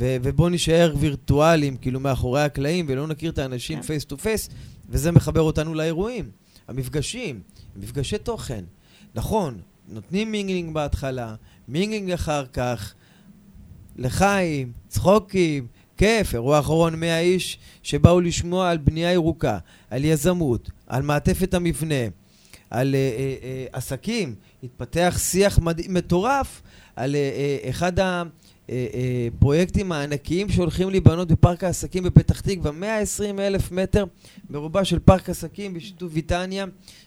ו- ובואו נישאר וירטואליים, כאילו מאחורי הקלעים, ולא נכיר את האנשים. face to face, וזה מחבר אותנו לאירועים, המפגשים, מפגשי תוכן. נכון, נותנים mingling בהתחלה, mingling אחר כך, לחיים, צחוקים, כיף, אירוע אחרון 100 איש שבאו לשמוע על בנייה ירוקה, על יזמות, על מעטפת המבנה, על אה, אה, אה, עסקים, התפתח שיח מדהים, מטורף על אה, אה, אחד הפרויקטים הענקיים שהולכים להיבנות בפארק העסקים בפתח תקווה, 120 אלף מטר מרובע של פארק עסקים בשיתוף ויטניה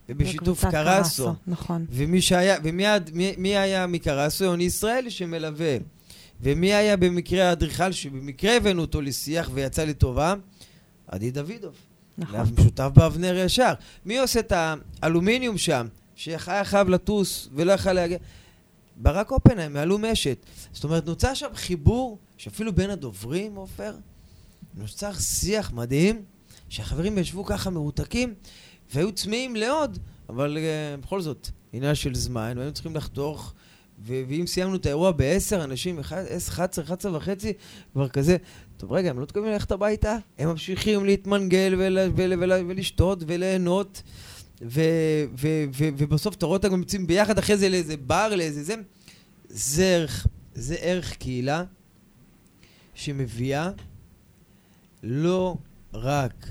ובשיתוף קרסו. נכון. ומי שהיה, ומי had- מי, מי היה מקרסו? יוני ישראלי שמלווה. ומי היה במקרה האדריכל שבמקרה הבאנו אותו לשיח ויצא לטובה? עדי דוידוב. נכון. משותף באבנר ישר. מי עושה את האלומיניום שם, שהיה חייב לטוס ולא יכל להגיע? ברק אופנהיים, מאלום-אשת. זאת אומרת, נוצר שם חיבור שאפילו בין הדוברים, עופר, נוצר שיח מדהים, שהחברים ישבו ככה מרותקים והיו צמאים לעוד, אבל uh, בכל זאת, עניין של זמן, והיינו צריכים לחתוך, ואם סיימנו את האירוע ב-10, אנשים, 11, 11 וחצי, כבר כזה, טוב, רגע, הם לא מתכוונים ללכת הביתה? הם ממשיכים להתמנגל ול, ול, ול, ולשתות וליהנות, ובסוף אתה רואה אותם יוצאים ביחד אחרי זה לאיזה בר, לאיזה זה. זה ערך, זה ערך קהילה שמביאה לא רק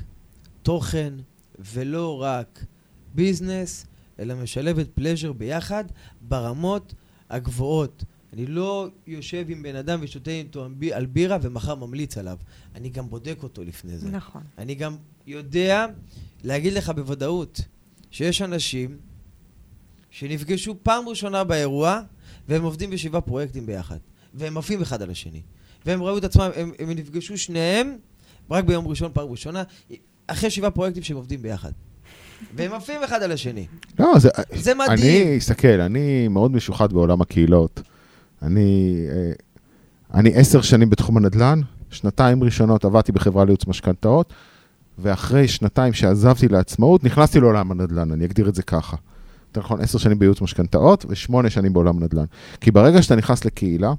תוכן ולא רק ביזנס, אלא משלבת פלז'ר ביחד ברמות הגבוהות. אני לא יושב עם בן אדם ושותה איתו על בירה ומחר ממליץ עליו. אני גם בודק אותו לפני זה. נכון. אני גם יודע להגיד לך בוודאות שיש אנשים שנפגשו פעם ראשונה באירוע והם עובדים בשבעה פרויקטים ביחד. והם עפים אחד על השני. והם ראו את עצמם, הם, הם נפגשו שניהם רק ביום ראשון, פעם ראשונה, אחרי שבעה פרויקטים שהם עובדים ביחד. והם עפים אחד על השני. לא, זה... זה מדהים. אני, הסתכל, אני מאוד משוחד בעולם הקהילות. אני, אה, אני עשר שנים בתחום הנדל"ן, שנתיים ראשונות עבדתי בחברה לייעוץ משכנתאות, ואחרי שנתיים שעזבתי לעצמאות, נכנסתי לעולם הנדל"ן, אני אגדיר את זה ככה. יותר נכון, עשר שנים בייעוץ משכנתאות ושמונה שנים בעולם הנדל"ן. כי ברגע שאתה נכנס לקהילה,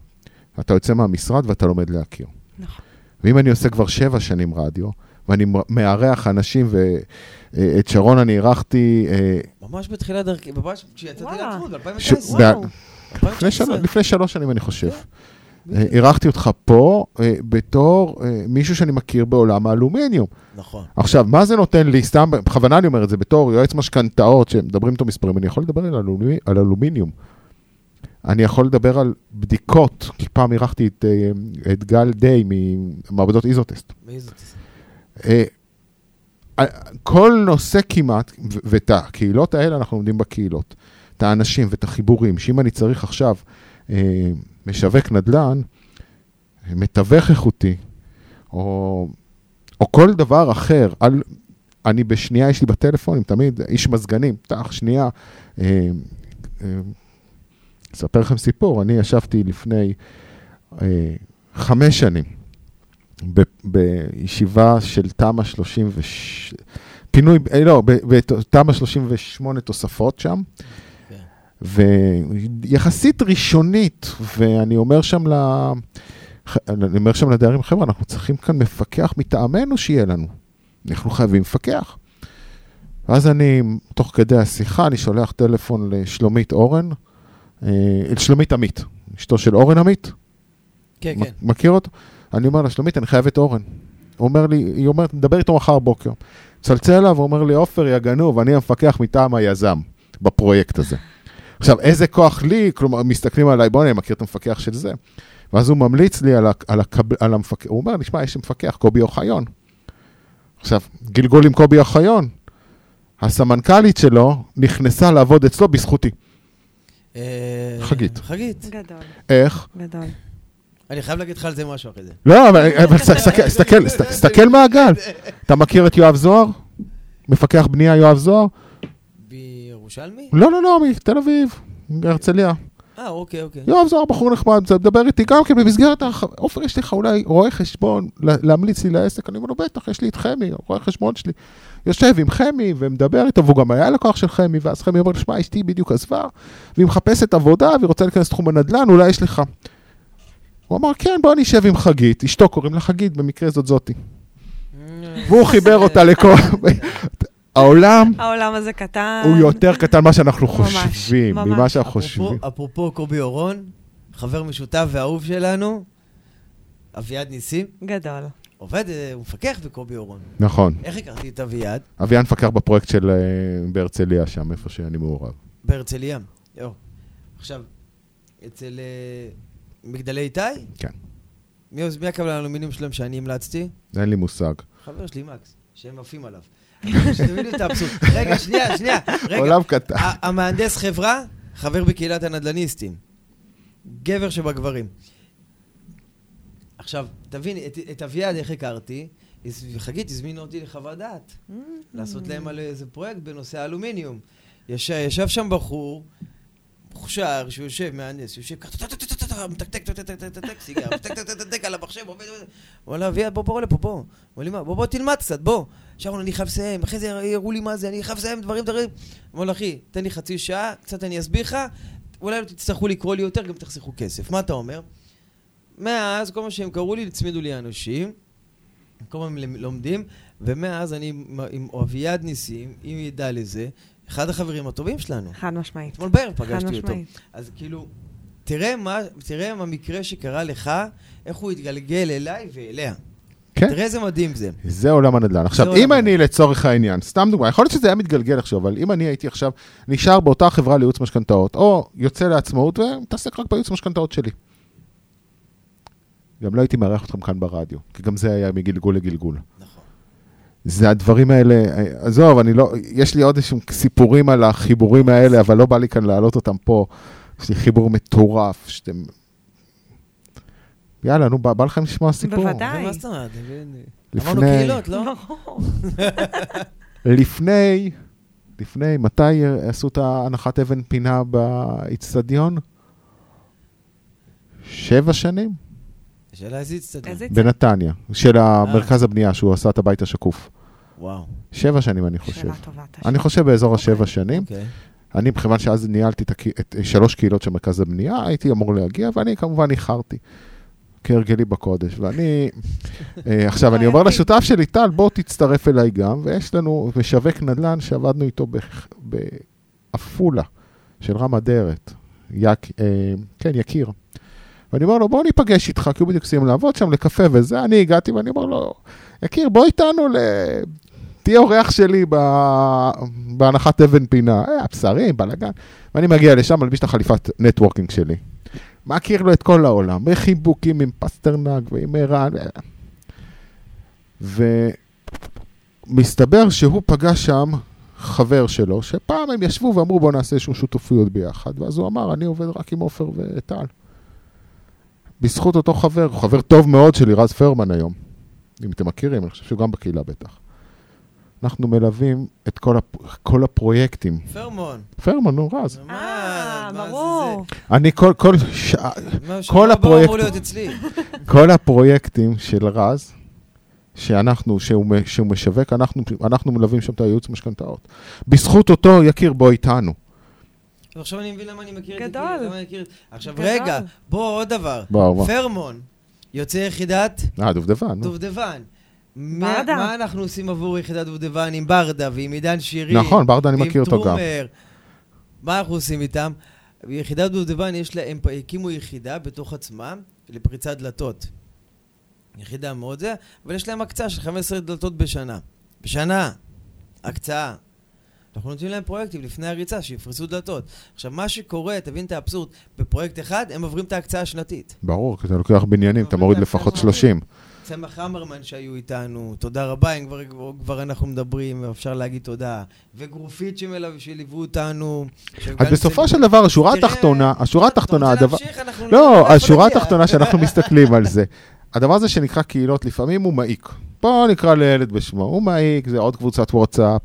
אתה יוצא מהמשרד ואתה לומד להכיר. נכון. ואם אני עושה כבר שבע שנים רדיו, ואני מארח אנשים, ואת שרון אני אירחתי אה, ממש בתחילת דרכי, ממש כשיצאתי ש- ב-2019. וואו. וואו. לפני, שנה, לפני שלוש שנים, אני חושב. כן, אה, אירחתי אותך פה אה, בתור אה, מישהו שאני מכיר בעולם האלומיניום. נכון. עכשיו, מה זה נותן לי, סתם, בכוונה אני אומר את זה, בתור יועץ משכנתאות, שמדברים איתו מספרים, אני יכול לדבר על, אלומי, על אלומיניום. אני יכול לדבר על בדיקות, כי פעם אירחתי את, אה, את גל דיי ממעבדות איזוטסט. אה, אה, כל נושא כמעט, ואת הקהילות האלה אנחנו לומדים בקהילות, את האנשים ואת החיבורים, שאם אני צריך עכשיו אה, משווק נדל"ן, אה, מתווך איכותי, או, או כל דבר אחר, על, אני בשנייה, יש לי בטלפונים, תמיד איש מזגנים, פתח שנייה. אה, אה, אספר לכם סיפור, אני ישבתי לפני אה, חמש שנים ב- בישיבה של תמ"א 30, פינוי, אה, לא, בתמ"א 38 תוספות שם, כן. ויחסית ראשונית, ואני אומר שם ל... אני אומר שם לדיירים, חבר'ה, אנחנו צריכים כאן מפקח מטעמנו שיהיה לנו. אנחנו חייבים מפקח. ואז אני, תוך כדי השיחה, אני שולח טלפון לשלומית אורן, אה, שלומית עמית, אשתו של אורן עמית, כן, מ- כן. מכיר אותו? אני אומר לה, שלומית, אני חייב את אורן. הוא אומר לי, היא אומרת, נדבר איתו מחר בוקר. מצלצל אליו, הוא אומר לי, עופר, יא גנוב, אני המפקח מטעם היזם בפרויקט הזה. עכשיו, איזה כוח לי, כלומר, מסתכלים עליי, בוא, אני מכיר את המפקח של זה. ואז הוא ממליץ לי על, ה, על, הקב, על המפקח, הוא אומר, נשמע, יש מפקח, קובי אוחיון. עכשיו, גלגול עם קובי אוחיון. הסמנכ"לית שלו נכנסה לעבוד אצלו בזכותי. אה, חגית. חגית. גדול, איך? גדול. אני חייב להגיד לך על זה משהו אחרי זה. לא, אבל תסתכל, תסתכל, מהגל. אתה מכיר את יואב זוהר? מפקח בנייה יואב זוהר? בירושלמי? לא, לא, לא, מתל אביב, מהרצליה. אה, אוקיי, אוקיי. יואב זוהר בחור נחמד, זה מדבר איתי גם כן במסגרת, עופר, יש לך אולי רואה חשבון לה- להמליץ לי לעסק? אני אומר לו, בטח, יש לי את חמי, רואה חשבון שלי. יושב עם חמי ומדבר איתו, והוא גם היה לקוח של חמי, ואז חמי אומר, שמע, אשתי בדיוק עזבה, והיא מחפשת עבודה, והיא רוצה להיכנס לתחום הנדל"ן, אולי יש לך. הוא אמר, כן, בוא נשב עם חגית, אשתו קוראים לה חגית, במקרה זאת זאתי. והוא חיבר אותה לכל... העולם העולם הזה קטן. הוא יותר קטן ממה שאנחנו חושבים, ממש. ממה שאנחנו חושבים. אפרופו קובי אורון, חבר משותף ואהוב שלנו, אביעד ניסים, גדול. עובד, אה, הוא מפקח בקובי אורון. נכון. איך הכרתי את אביעד? אביאן מפקח בפרויקט של אה, בהרצליה שם, איפה שאני מעורב. בהרצליה. יו. עכשיו, אצל אה, מגדלי איתי? כן. מי, מי הקבלן האלומיניום שלהם שאני המלצתי? אין לי מושג. חבר שלי מקס, שהם עפים עליו. [LAUGHS] שתבינו את האבסורד. רגע, שנייה, שנייה. רגע. עולם קטן. המהנדס חברה, חבר בקהילת הנדל"ניסטים. גבר שבגברים. עכשיו, תבין, את, את אביעד איך הכרתי? חגית הזמינה אותי לחוות דעת. לעשות להם על איזה פרויקט בנושא האלומיניום. יש, ישב שם בחור, מוכשר, שהוא יושב, מהנדס, יושב ככה, טה-טה-טה-טה-טה, מתקתק, טה-טה-טה-טה-טק, סיגר, מתקתק על המחשב, עובד, עובד. הוא אומר, אביעד, בוא, בוא לפה, בוא. אמר לי, מה, בוא, בוא תלמד קצת, בוא. שרון, אני חייב לסיים, אחרי זה יראו לי מה זה, אני חייב לסיים דברים, דברים. אמר לו, אחי, תן לי חצי שעה, קצת אני אסביר לך, אולי לא תצטרכו לקרוא לי יותר, גם תחסכו כסף. מה אתה אומר? מאז, כל מה שהם קראו לי, הצמידו לי אנשים, כל הזמן לומדים, ומאז אני עם- עם אביעד ניסים, אם ידע לזה, אחד החברים הטובים שלנו. חד משמעית. אתמול בערב פגשתי אותו. משמעית. אז כאילו, תראה מה, תראה מה המקרה שקרה לך, איך הוא התגלגל אליי ואליה. כן. תראה איזה מדהים זה. זה עולם הנדל"ן. עכשיו, עולם אם אני הנדל"ן. לצורך העניין, סתם דוגמא, יכול להיות שזה היה מתגלגל עכשיו, אבל אם אני הייתי עכשיו נשאר באותה חברה לייעוץ משכנתאות, או יוצא לעצמאות ומתעסק רק בייעוץ משכנתאות שלי. גם לא הייתי מארח אתכם כאן ברדיו, כי גם זה היה מגלגול לגלגול. נכון. זה הדברים האלה, עזוב, אני לא, יש לי עוד איזשהם סיפורים על החיבורים האלה, אבל לא בא לי כאן להעלות אותם פה. יש לי חיבור מטורף, שאתם... יאללה, נו, בא, בא לכם לשמוע סיפור? בוודאי. מה זאת אומרת? אמרנו לפני, קהילות, לא? ברור. [LAUGHS] לפני, לפני, מתי עשו את ההנחת אבן פינה באיצטדיון? שבע שנים? שאלה איזה אצטדיון. איזה בנתניה, של המרכז הבנייה, שהוא עשה את הבית השקוף. וואו. שבע שנים, אני חושב. שאלה טובה. אני חושב באזור השבע שנים. אוקיי. אני, מכיוון שאז ניהלתי את, את שלוש קהילות של מרכז הבנייה, הייתי אמור להגיע, ואני כמובן איחרתי. כהרגלי בקודש. ואני, אה, [LAUGHS] עכשיו, אני אומר לשותף שלי, טל, בוא תצטרף אליי גם, ויש לנו משווק נדל"ן שעבדנו איתו בעפולה, של רם אדרת, יק, אה, כן, יקיר. ואני אומר לו, בוא ניפגש איתך, כי הוא בדיוק סיים לעבוד שם לקפה וזה, אני הגעתי ואני אומר לו, יקיר, בוא איתנו ל... תהיה אורח שלי ב- בהנחת אבן פינה, אה, בשרים, בלאגן. ואני מגיע לשם, מלביש את החליפת networking שלי. מכיר לו את כל העולם, בחיבוקים עם פסטרנק ועם ערן. ומסתבר שהוא פגש שם חבר שלו, שפעם הם ישבו ואמרו בואו נעשה איזשהו שותפויות ביחד, ואז הוא אמר, אני עובד רק עם עופר וטל. בזכות אותו חבר, חבר טוב מאוד שלי, רז פרמן היום. אם אתם מכירים, אני חושב שהוא גם בקהילה בטח. אנחנו מלווים את כל, הפ... כל הפרויקטים. פרמון. פרמן, נו, רז. אה, ברור. אני כל, כל? מה, כל שבוע הבא הפרויקט- אמור להיות אצלי. [LAUGHS] כל הפרויקטים של רז, שאנחנו, שהוא, שהוא משווק, אנחנו, אנחנו מלווים שם את הייעוץ משכנתאות. בזכות אותו יקיר בו איתנו. עכשיו אני מבין למה אני מכיר את זה. גדול. מכיר עכשיו גדול. רגע, בוא עוד דבר. בוא, בוא. פרמון, יוצא יחידת אה, דובדבן, נו. דובדבן. מה ברדה. מה אנחנו עושים עבור יחידת דובדבן עם ברדה ועם עידן שירי? נכון, ברדה אני מכיר אותו גם. מה אנחנו עושים איתם? יחידת דובדבן, יש לה, הם הקימו יחידה בתוך עצמם לפריצת דלתות. יחידה מאוד זה, אבל יש להם הקצאה של 15 דלתות בשנה. בשנה. הקצאה. אנחנו נותנים להם פרויקטים לפני הריצה, שיפרסו דלתות. עכשיו, מה שקורה, תבין את האבסורד, בפרויקט אחד הם עוברים את ההקצאה השנתית. ברור, כי אתה לוקח בניינים, אתה מוריד לפחות 30. צמח המרמן שהיו איתנו, תודה רבה, אם כבר, כבר אנחנו מדברים, אפשר להגיד תודה. וגרופית שליוו אותנו. אז בסופו של דבר, השורה תראה, התחתונה, השורה התחתונה, אתה הדבר... רוצה להמשיך? אנחנו לא, השורה. התחתונה שאנחנו [LAUGHS] מסתכלים על זה, הדבר הזה שנקרא קהילות, לפעמים הוא מעיק. בואו נקרא לילד בשמו, הוא מעיק, זה עוד קבוצת וואטסאפ,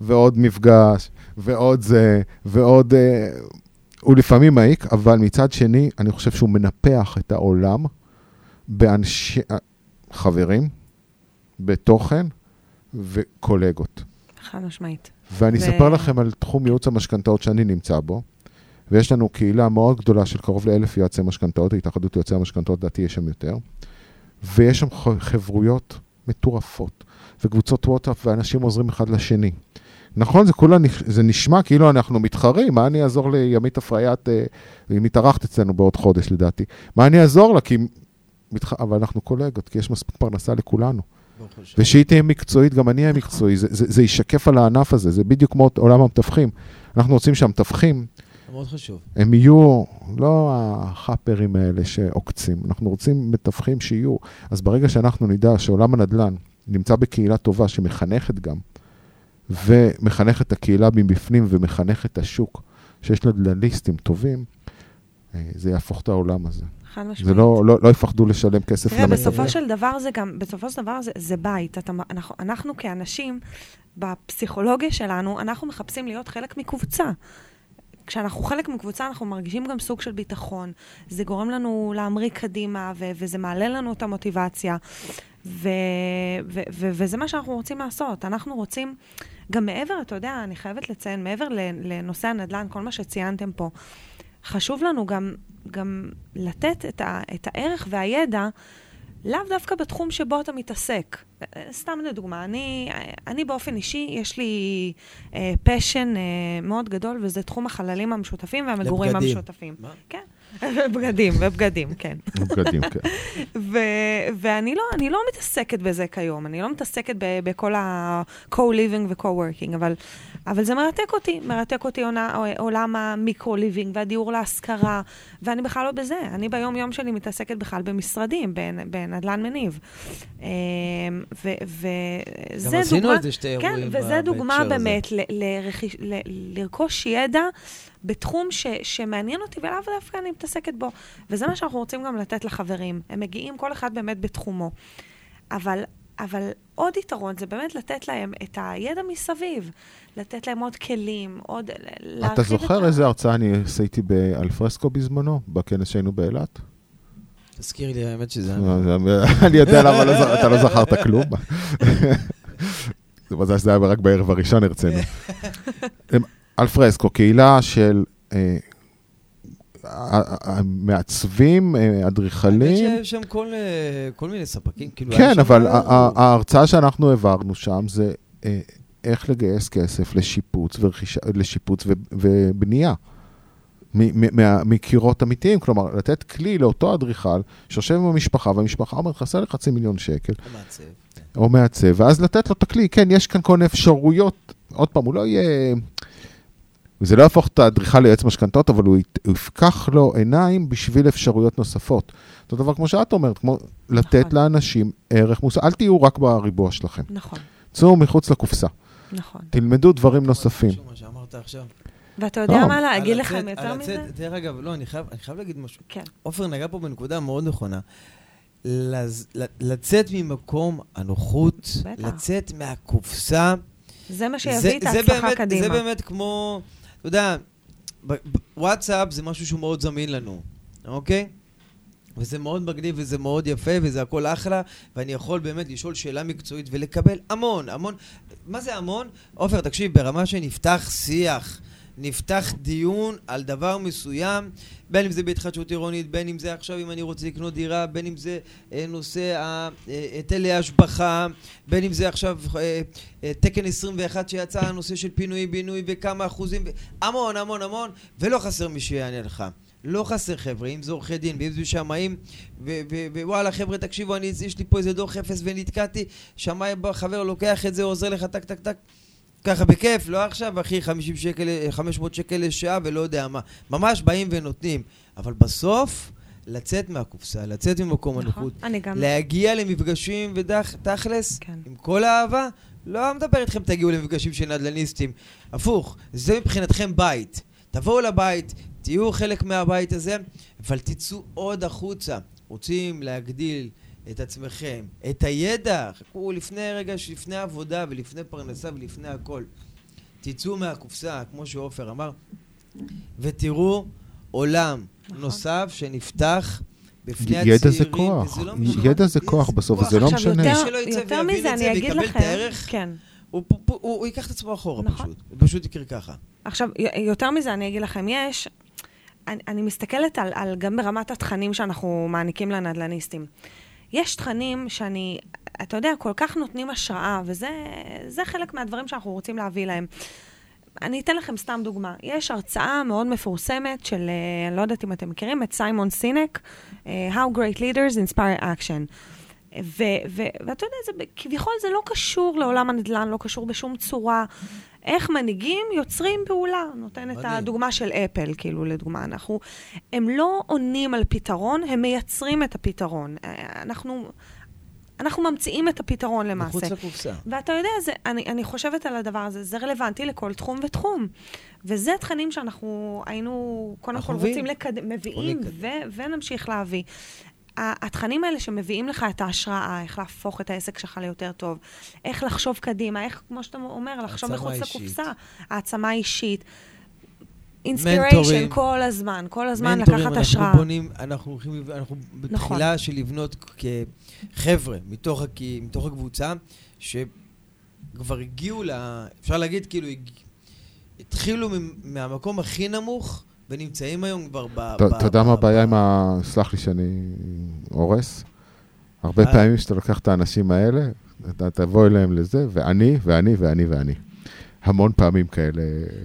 ועוד מפגש, ועוד זה, ועוד... אה, הוא לפעמים מעיק, אבל מצד שני, אני חושב שהוא מנפח את העולם באנשי... חברים, בתוכן וקולגות. חד משמעית. ואני ו- אספר לכם על תחום ייעוץ המשכנתאות שאני נמצא בו, ויש לנו קהילה מאוד גדולה של קרוב לאלף יועצי משכנתאות, התאחדות יועצי המשכנתאות, לדעתי יש שם יותר, ויש שם חברויות מטורפות, וקבוצות וואטסאפ, ואנשים עוזרים אחד לשני. נכון, זה כולה, זה נשמע כאילו אנחנו מתחרים, מה אני אעזור לימית אפריית, אה, היא מתארחת אצלנו בעוד חודש לדעתי, מה אני אעזור לה, כי... מתח... אבל אנחנו קולגות, כי יש מספיק פרנסה לכולנו. ושהיא תהיה מקצועית, גם אני אהיה מקצועי, זה, זה, זה יישקף על הענף הזה, זה בדיוק כמו עולם המתווכים. אנחנו רוצים שהמתווכים, מאוד חשוב. הם יהיו לא החאפרים האלה שעוקצים, אנחנו רוצים מתווכים שיהיו. אז ברגע שאנחנו נדע שעולם הנדל"ן נמצא בקהילה טובה שמחנכת גם, ומחנכת את הקהילה מבפנים ומחנכת את השוק, שיש נדל"ניסטים טובים, אה, זה יהפוך את העולם הזה. חד משמעית. זה לא, לא, לא יפחדו לשלם כסף תראה, למתווך. בסופו של דבר זה גם, בסופו של דבר זה, זה בית. אתה, אנחנו, אנחנו כאנשים, בפסיכולוגיה שלנו, אנחנו מחפשים להיות חלק מקבוצה. כשאנחנו חלק מקבוצה, אנחנו מרגישים גם סוג של ביטחון. זה גורם לנו להמריא קדימה, ו- וזה מעלה לנו את המוטיבציה. ו- ו- ו- וזה מה שאנחנו רוצים לעשות. אנחנו רוצים, גם מעבר, אתה יודע, אני חייבת לציין, מעבר לנושא הנדל"ן, כל מה שציינתם פה, חשוב לנו גם, גם לתת את, ה- את הערך והידע לאו דווקא בתחום שבו אתה מתעסק. סתם לדוגמה, אני, אני באופן אישי, יש לי אה, פשן אה, מאוד גדול, וזה תחום החללים המשותפים והמגורים לבגדים. המשותפים. מה? כן. בגדים, ובגדים, כן. בגדים, כן. [LAUGHS] ו- ואני לא, אני לא מתעסקת בזה כיום, אני לא מתעסקת ב- בכל ה-co-living ו-co-working, אבל, אבל זה מרתק אותי, מרתק אותי עונה, עולם המיקרו-ליבינג והדיור להשכרה, ואני בכלל לא בזה, אני ביום-יום שלי מתעסקת בכלל במשרדים, בנ- בנדל"ן מניב. ו- וזה גם עשינו דוגמה... על זה שתי כן, אירועים וזה ב- דוגמה. באמת ל- לרכיש- ל- לרכוש ידע בתחום ש, שמעניין אותי ולאו דווקא אני מתעסקת בו. וזה מה שאנחנו רוצים גם לתת לחברים. הם מגיעים כל אחד באמת בתחומו. אבל, אבל עוד יתרון זה באמת לתת להם את הידע מסביב. לתת להם עוד כלים, עוד... אתה את זוכר ה- איזה הרצאה אני עשיתי באלפרסקו בזמנו, בכנס שהיינו באילת? תזכיר לי, האמת שזה... [LAUGHS] אני יודע למה לא אתה לא זכרת כלום. [LAUGHS] זה מזל שזה היה רק בערב הראשון הרצינו. [LAUGHS] אלפרסקו, קהילה של אה, מעצבים, אה, אדריכלים. שיש שם כל, אה, כל מיני ספקים, כאילו... כן, אבל ה- ההרצאה שאנחנו העברנו שם זה איך לגייס כסף לשיפוץ ורכישה, לשיפוץ ו- ובנייה. מקירות אמיתיים, כלומר, לתת כלי לאותו אדריכל שיושב עם המשפחה, והמשפחה אומרת, חסר לי חצי מיליון שקל. המעצב. או מעצב, ואז לתת לו את הכלי, כן, יש כאן כל מיני אפשרויות, עוד פעם, הוא לא יהיה... זה לא יהפוך את האדריכל ליועץ משכנתות, אבל הוא יפקח לו עיניים בשביל אפשרויות נוספות. אותו דבר כמו שאת אומרת, כמו לתת נכון. לאנשים ערך מוסף, אל תהיו רק בריבוע שלכם, נכון, צאו מחוץ לקופסה, נכון. תלמדו דברים נוספים. ואתה יודע לא. מה על להגיד לכם יותר מזה? דרך אגב, לא, אני חייב אני חייב להגיד משהו. כן. עופר נגע פה בנקודה מאוד נכונה. לז- ל- לצאת ממקום הנוחות, בטח. לצאת מהקופסה. זה מה זה- שיביא את זה ההצלחה קדימה. זה באמת כמו, אתה יודע, וואטסאפ זה משהו שהוא מאוד זמין לנו, אוקיי? וזה מאוד מגניב וזה מאוד יפה וזה הכל אחלה, ואני יכול באמת לשאול שאלה מקצועית ולקבל המון, המון. מה זה המון? עופר, תקשיב, ברמה שנפתח שיח, נפתח דיון על דבר מסוים, בין אם זה בהתחדשות עירונית, בין אם זה עכשיו אם אני רוצה לקנות דירה, בין אם זה אה, נושא ה- אה, היטלי השבחה, בין אם זה עכשיו אה, אה, תקן 21 שיצא, הנושא של פינוי-בינוי וכמה אחוזים, המון, המון, המון, ולא חסר מי שיענה לך. לא חסר חבר'ה, אם זה עורכי דין ואם זה שמאים, ווואלה חבר'ה תקשיבו, אני, יש לי פה איזה דוח אפס ונתקעתי, שמאי חבר לוקח את זה, עוזר לך טק טק טק, ככה בכיף, לא עכשיו אחי 50 שקל, 500 שקל לשעה ולא יודע מה, ממש באים ונותנים, אבל בסוף לצאת מהקופסה, לצאת ממקום נכון. הנוחות, אני גם... להגיע למפגשים ותכלס, כן. עם כל האהבה, לא מדבר איתכם תגיעו למפגשים של נדל"ניסטים. הפוך, זה מבחינתכם בית. תבואו לבית, תהיו חלק מהבית הזה, אבל תצאו עוד החוצה. רוצים להגדיל את עצמכם, את הידע, חכו לפני רגע, לפני עבודה ולפני פרנסה ולפני הכל. תצאו מהקופסה, כמו שעופר אמר, ותראו עולם נכון. נוסף שנפתח בפני ידע הצעירים. זה כוח. לא. ידע זה כוח בסוף. וזה לא עכשיו, משנה. מי יותר- מזה, זה אני אגיד לכם, הערך, כן. הוא, הוא, הוא, הוא ייקח את עצמו אחורה נכון. פשוט. הוא פשוט יקרה ככה. עכשיו, יותר מזה, אני אגיד לכם, יש... אני, אני מסתכלת על, על גם ברמת התכנים שאנחנו מעניקים לנדל"ניסטים. יש תכנים שאני, אתה יודע, כל כך נותנים השראה, וזה זה חלק מהדברים שאנחנו רוצים להביא להם. אני אתן לכם סתם דוגמה. יש הרצאה מאוד מפורסמת של, אה, אני לא יודעת אם אתם מכירים, את סיימון סינק, אה, How Great Leaders Inspire Action. ו- ו- ואתה יודע, זה, כביכול זה לא קשור לעולם הנדל"ן, לא קשור בשום צורה. איך מנהיגים יוצרים פעולה. נותן את. הדוגמה של אפל, כאילו, לדוגמה. אנחנו, הם לא עונים על פתרון, הם מייצרים את הפתרון. אה, אנחנו, אנחנו ממציאים את הפתרון למעשה. מחוץ לקופסה. ואתה יודע, זה, אני, אני חושבת על הדבר הזה, זה רלוונטי לכל תחום ותחום. וזה תכנים שאנחנו היינו, קודם כל. רוצים לקדם, מביאים, ונמשיך להביא. התכנים האלה שמביאים לך את ההשראה, איך להפוך את העסק שלך ליותר טוב, איך לחשוב קדימה, איך, כמו שאתה אומר, לחשוב מחוץ. לקופסה, העצמה אישית. אינספיריישן. כל הזמן, כל הזמן מנטורים, לקחת אנחנו השראה. בונים, אנחנו הולכים, אנחנו בתחילה של לבנות כחבר'ה מתוך, מתוך הקבוצה, שכבר הגיעו ל... אפשר להגיד כאילו, התחילו מהמקום הכי נמוך, ונמצאים היום כבר ב... אתה יודע מה הבעיה עם ה... סלח לי שאני הורס? הרבה אה. פעמים שאתה לוקח את האנשים האלה, אתה תבוא אליהם לזה, ואני, ואני, ואני, ואני. המון פעמים כאלה.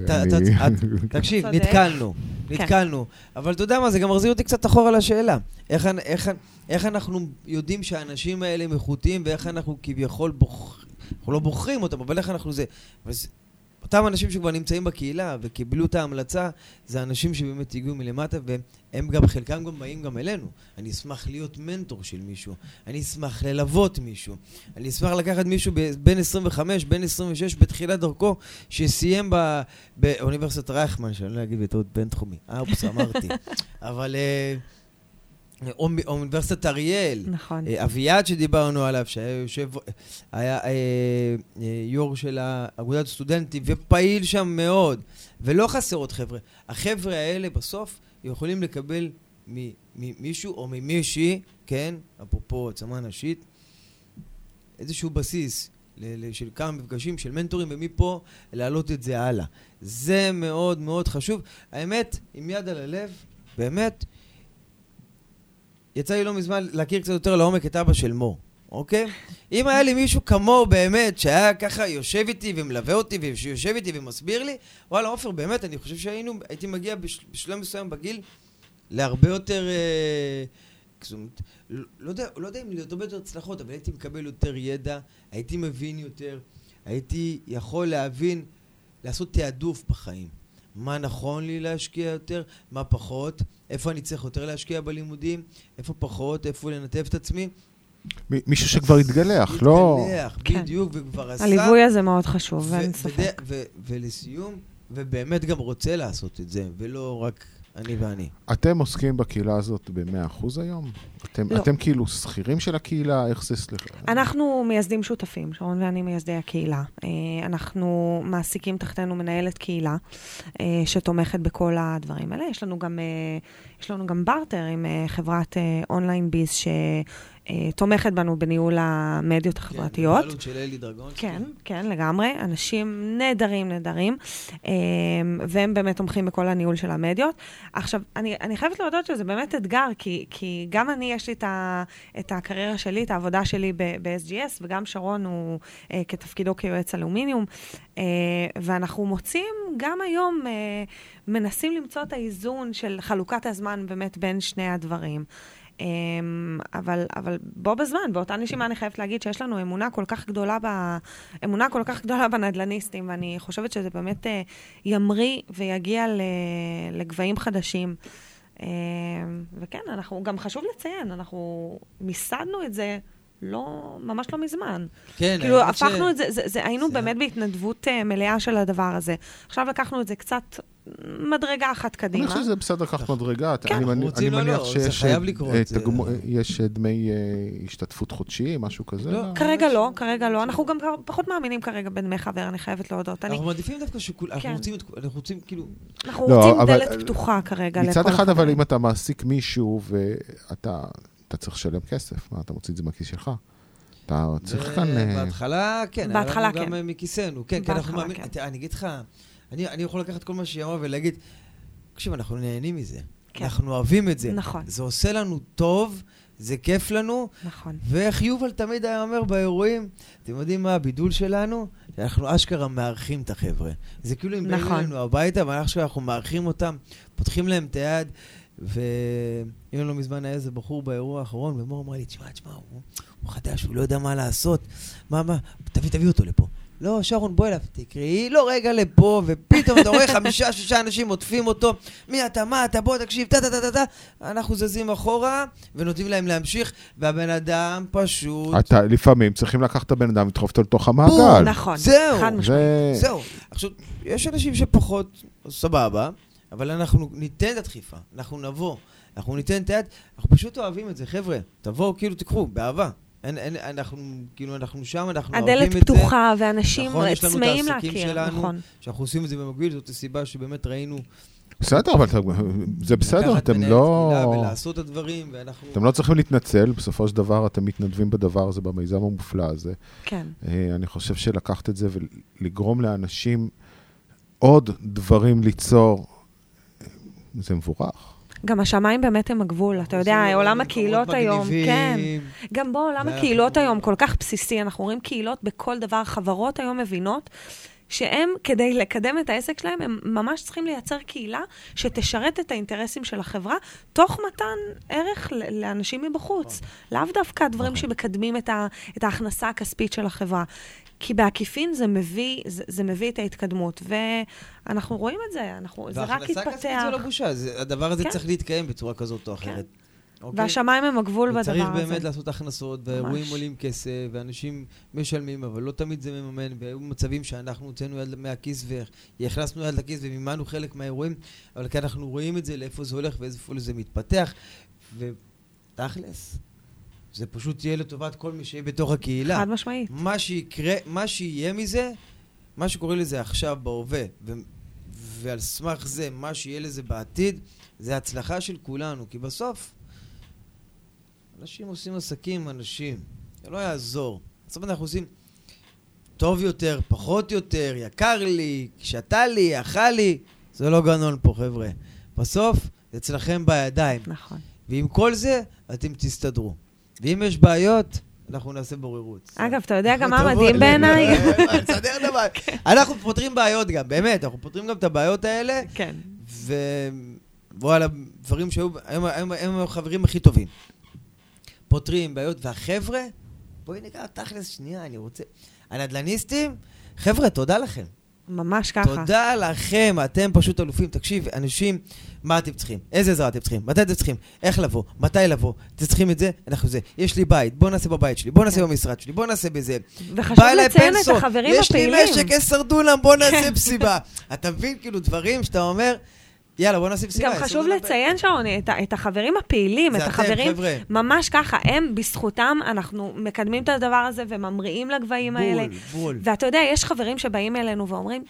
[LAUGHS] תקשיב. נתקלנו, כן. נתקלנו. אבל אתה יודע מה, זה גם מחזיר אותי קצת אחורה לשאלה. איך אנחנו יודעים שהאנשים האלה הם איכותיים, ואיך אנחנו כביכול בוחרים, אנחנו לא בוחרים אותם, אבל איך אנחנו זה... אותם אנשים שכבר נמצאים בקהילה וקיבלו את ההמלצה, זה אנשים שבאמת הגיעו מלמטה, והם גם, חלקם גם באים גם אלינו. אני אשמח להיות מנטור של מישהו, אני אשמח ללוות מישהו, אני אשמח לקחת מישהו בין 25, בין 26, בתחילת דרכו, שסיים ב- באוניברסיטת רייכמן, שאני לא אגיד בטעות בינתחומי. אה, אופס, אמרתי. [LAUGHS] אבל אוניב- אוניברסיטת אריאל, נכון. אה, אביעד שדיברנו עליו, שהיה יושב, היה אה, אה, יו"ר של אגודת סטודנטים ופעיל שם מאוד, ולא חסר עוד חבר'ה. החבר'ה האלה בסוף יכולים לקבל ממישהו או ממישהי, כן, אפרופו עצמה נשית, איזשהו בסיס של כמה מפגשים של מנטורים, ומפה להעלות את זה הלאה. זה מאוד מאוד חשוב. האמת, עם יד על הלב, באמת, יצא לי לא מזמן להכיר קצת יותר לעומק את אבא של מור, אוקיי? אם היה לי מישהו כמוהו באמת, שהיה ככה יושב איתי ומלווה אותי, ויושב איתי ומסביר לי, וואלה, עופר, באמת, אני חושב שהיינו, הייתי מגיע בש, בשלב מסוים בגיל להרבה יותר, אה, זאת אומרת, לא, לא, יודע, לא יודע אם להיות הרבה יותר הצלחות, אבל הייתי מקבל יותר ידע, הייתי מבין יותר, הייתי יכול להבין, לעשות תעדוף בחיים. מה נכון לי להשקיע יותר, מה פחות, איפה אני צריך יותר להשקיע בלימודים, איפה פחות, איפה לנתב את עצמי. מישהו שכבר התגלח, לא... התגלח, כן. בדיוק, וכבר עשה. הליווי הזה מאוד חשוב, אין ספק. ולסיום, ובאמת גם רוצה לעשות את זה, ולא רק אני ואני. אתם עוסקים בקהילה הזאת ב-100% היום? אתם, לא. אתם כאילו שכירים של הקהילה? איך זה, סליחה? אנחנו מייסדים שותפים, שרון ואני מייסדי הקהילה. אה, אנחנו מעסיקים תחתנו מנהלת קהילה אה, שתומכת בכל הדברים האלה. יש לנו גם, אה, יש לנו גם בארטר עם חברת אונליין ביז שתומכת בנו בניהול המדיות החברתיות. כן, בבעלות של אלי דרגונסקי. כן, כן, לגמרי. אנשים נהדרים, נהדרים, אה, והם באמת תומכים בכל הניהול של המדיות. עכשיו, אני, אני חייבת להודות שזה באמת אתגר, כי, כי גם אני, יש לי את, ה, את הקריירה שלי, את העבודה שלי ב-SGS, וגם שרון הוא אה, כתפקידו כיועץ אלומיניום, אה, ואנחנו מוצאים גם היום, אה, מנסים למצוא את האיזון של חלוקת הזמן באמת בין שני הדברים. אמ, אבל, אבל בו בזמן, באותה נשימה אני חייבת להגיד שיש לנו אמונה כל כך גדולה, ב, אמונה כל כך גדולה בנדל"ניסטים, ואני חושבת שזה באמת אה, ימריא ויגיע לגבהים חדשים. אמ, וכן, אנחנו, גם חשוב לציין, אנחנו מיסדנו את זה לא, ממש לא מזמן. כן, כאילו, האמת ש- הפכנו את זה, זה, זה היינו זה- באמת בהתנדבות אה, מלאה של הדבר הזה. עכשיו לקחנו את זה קצת מדרגה אחת אני קדימה. חושב שזה בסדר לקחת מדרגה. כן. אני, אני, רוצים, אני לא, מניח לא, זה שיש חייב לקרות, זה- תגמו- אה, יש אה, דמי אה, השתתפות חודשי, משהו כזה. לא. כרגע לא, כרגע לא. אנחנו גם פחות מאמינים כרגע בדמי חבר, אני חייבת להודות. אני, אנחנו מעדיפים דווקא שכול... אנחנו כן. אנחנו רוצים כאילו... אנחנו לא, רוצים אבל- דלת פתוחה כרגע מצד אחד, אבל. אם אתה מעסיק מישהו ואתה אתה צריך לשלם כסף, מה, אתה מוציא את זה מהכיס שלך? אתה צריך כאן... בהתחלה, כן. בהתחלה, כן. גם מכיסנו. כן, כי אנחנו מאמינים... כן. אני אגיד לך, אני אני יכול לקחת כל מה שהיא אמרה ולהגיד, תקשיב, אנחנו נהנים מזה. כן. אנחנו אוהבים את זה. נכון. זה עושה לנו טוב, זה כיף לנו, נכון. ואיך יובל תמיד היה אומר באירועים, אתם יודעים מה הבידול שלנו? שאנחנו אשכרה מארחים את החבר'ה. זה כאילו הם באים נכון. אלינו הביתה, אבל אשכרה אנחנו מארחים אותם, פותחים להם את היד, ואם לא מזמן היה איזה בחור באירוע האחרון, ומור אמרה לי, תשמע, תשמע, הוא, הוא חדש, הוא לא יודע מה לעשות. מה, מה, תביא, תביא אותו לפה. לא, שרון, בוא אליו, תקראי לו רגע לפה, ופתאום אתה רואה חמישה, שישה אנשים עוטפים אותו, מי אתה, מה אתה, בוא תקשיב, טה טה טה טה טה, אנחנו זזים אחורה, ונותנים להם להמשיך, והבן אדם פשוט... אתה לפעמים צריכים לקחת את הבן אדם ולדחוף אותו לתוך בום, המעגל. נכון. זהו. חד משמעית. זה... זהו. עכשיו, יש אנשים שפחות, סבבה, אבל אנחנו ניתן את הדחיפה, אנחנו נבוא, אנחנו ניתן את היד, אנחנו פשוט אוהבים את זה, חבר'ה, תבואו, כאילו, תיקחו, באהבה. אין, אין, אנחנו, כאילו, אנחנו שם, אנחנו אוהבים את הדלת זה. פתוחה, ואנשים נכון, יש לנו את צמאים העסקים להכיר. שלנו. נכון. שאנחנו עושים את זה במקביל, זאת הסיבה שבאמת ראינו... בסדר, אבל זה בסדר, אתם לא... ולעשות את הדברים, ואנחנו... אתם לא צריכים להתנצל, בסופו של דבר אתם מתנדבים בדבר הזה, במיזם המופלא הזה. כן. אה, אני חושב שלקחת את זה ולגרום לאנשים עוד דברים ליצור, זה מבורך. גם השמיים באמת הם הגבול, אתה יודע, עולם הקהילות היום. כן. גם בעולם ואנחנו- הקהילות היום כל כך בסיסי, אנחנו רואים קהילות בכל דבר, חברות היום מבינות שהם, כדי לקדם את העסק שלהם, הם ממש צריכים לייצר קהילה שתשרת את האינטרסים של החברה, תוך מתן ערך לאנשים מבחוץ. לאו דווקא הדברים שמקדמים את, ה, את ההכנסה הכספית של החברה. כי בעקיפין זה מביא, זה, זה מביא את ההתקדמות, ואנחנו רואים את זה, אנחנו, זה רק והכנסה התפתח. כספית זה לא בושה, זה, הדבר הזה כן. צריך להתקיים בצורה כזאת או אחרת. אוקיי? והשמיים הם הגבול בדבר הזה. וצריך באמת לעשות הכנסות, והאירועים ממש. עולים כסף, ואנשים משלמים, אבל לא תמיד זה מממן, והיו מצבים שאנחנו הוצאנו יד מהכיס והכנסנו יד לכיס ומימנו חלק מהאירועים, אבל כי אנחנו רואים את זה, לאיפה זה הולך ואיפה זה מתפתח, ותכלס, זה פשוט יהיה לטובת כל מי שיהיה בתוך הקהילה. חד משמעית. מה שיקרה, מה שיהיה מזה, מה שקורה לזה עכשיו בהווה, ו- ועל סמך זה, מה שיהיה לזה בעתיד, זה הצלחה של כולנו, כי בסוף, אנשים עושים עסקים עם אנשים, זה לא יעזור. בסוף אנחנו עושים טוב יותר, פחות יותר, יקר לי, שתה לי, אכל לי, זה לא גנון פה, חבר'ה. בסוף, זה אצלכם בידיים. נכון. ועם כל זה, אתם תסתדרו. ואם יש בעיות, אנחנו נעשה בוררות. אגב, אתה יודע גם [LAUGHS] מה מדהים. בעיניי? [LAUGHS] נסדר הבעיה. אנחנו פותרים בעיות גם, באמת, אנחנו פותרים גם את הבעיות האלה, כן. ווואלה, דברים שהיו, הם החברים הכי טובים. פותרים בעיות, והחבר'ה, בואי ניגע תכלס שנייה, אני רוצה... הנדל"ניסטים, חבר'ה, תודה לכם. ממש ככה. תודה לכם, אתם פשוט אלופים. תקשיב, אנשים, מה אתם צריכים? איזה עזרה אתם צריכים? מתי אתם צריכים? איך לבוא? מתי לבוא? אתם צריכים את זה? אנחנו זה. יש לי בית, בוא נעשה בבית שלי, בוא נעשה במשרד שלי, בוא נעשה בזה. וחשוב לציין את החברים יש לי הפעילים. משק עשר דונם, בוא נעשה מסיבה. אתה מבין, כאילו, דברים שאתה אומר, יאללה, בוא נעשה מסיבה. גם חשוב לציין, שרוני, את, את החברים הפעילים, את אתם, החברים, חבר'ה. ממש ככה, הם, בזכותם, אנחנו מקדמים את הדבר הזה וממריאים לגבהים האלה. בול, בול. ואתה יודע, יש חברים שבאים אלינו ואומרים,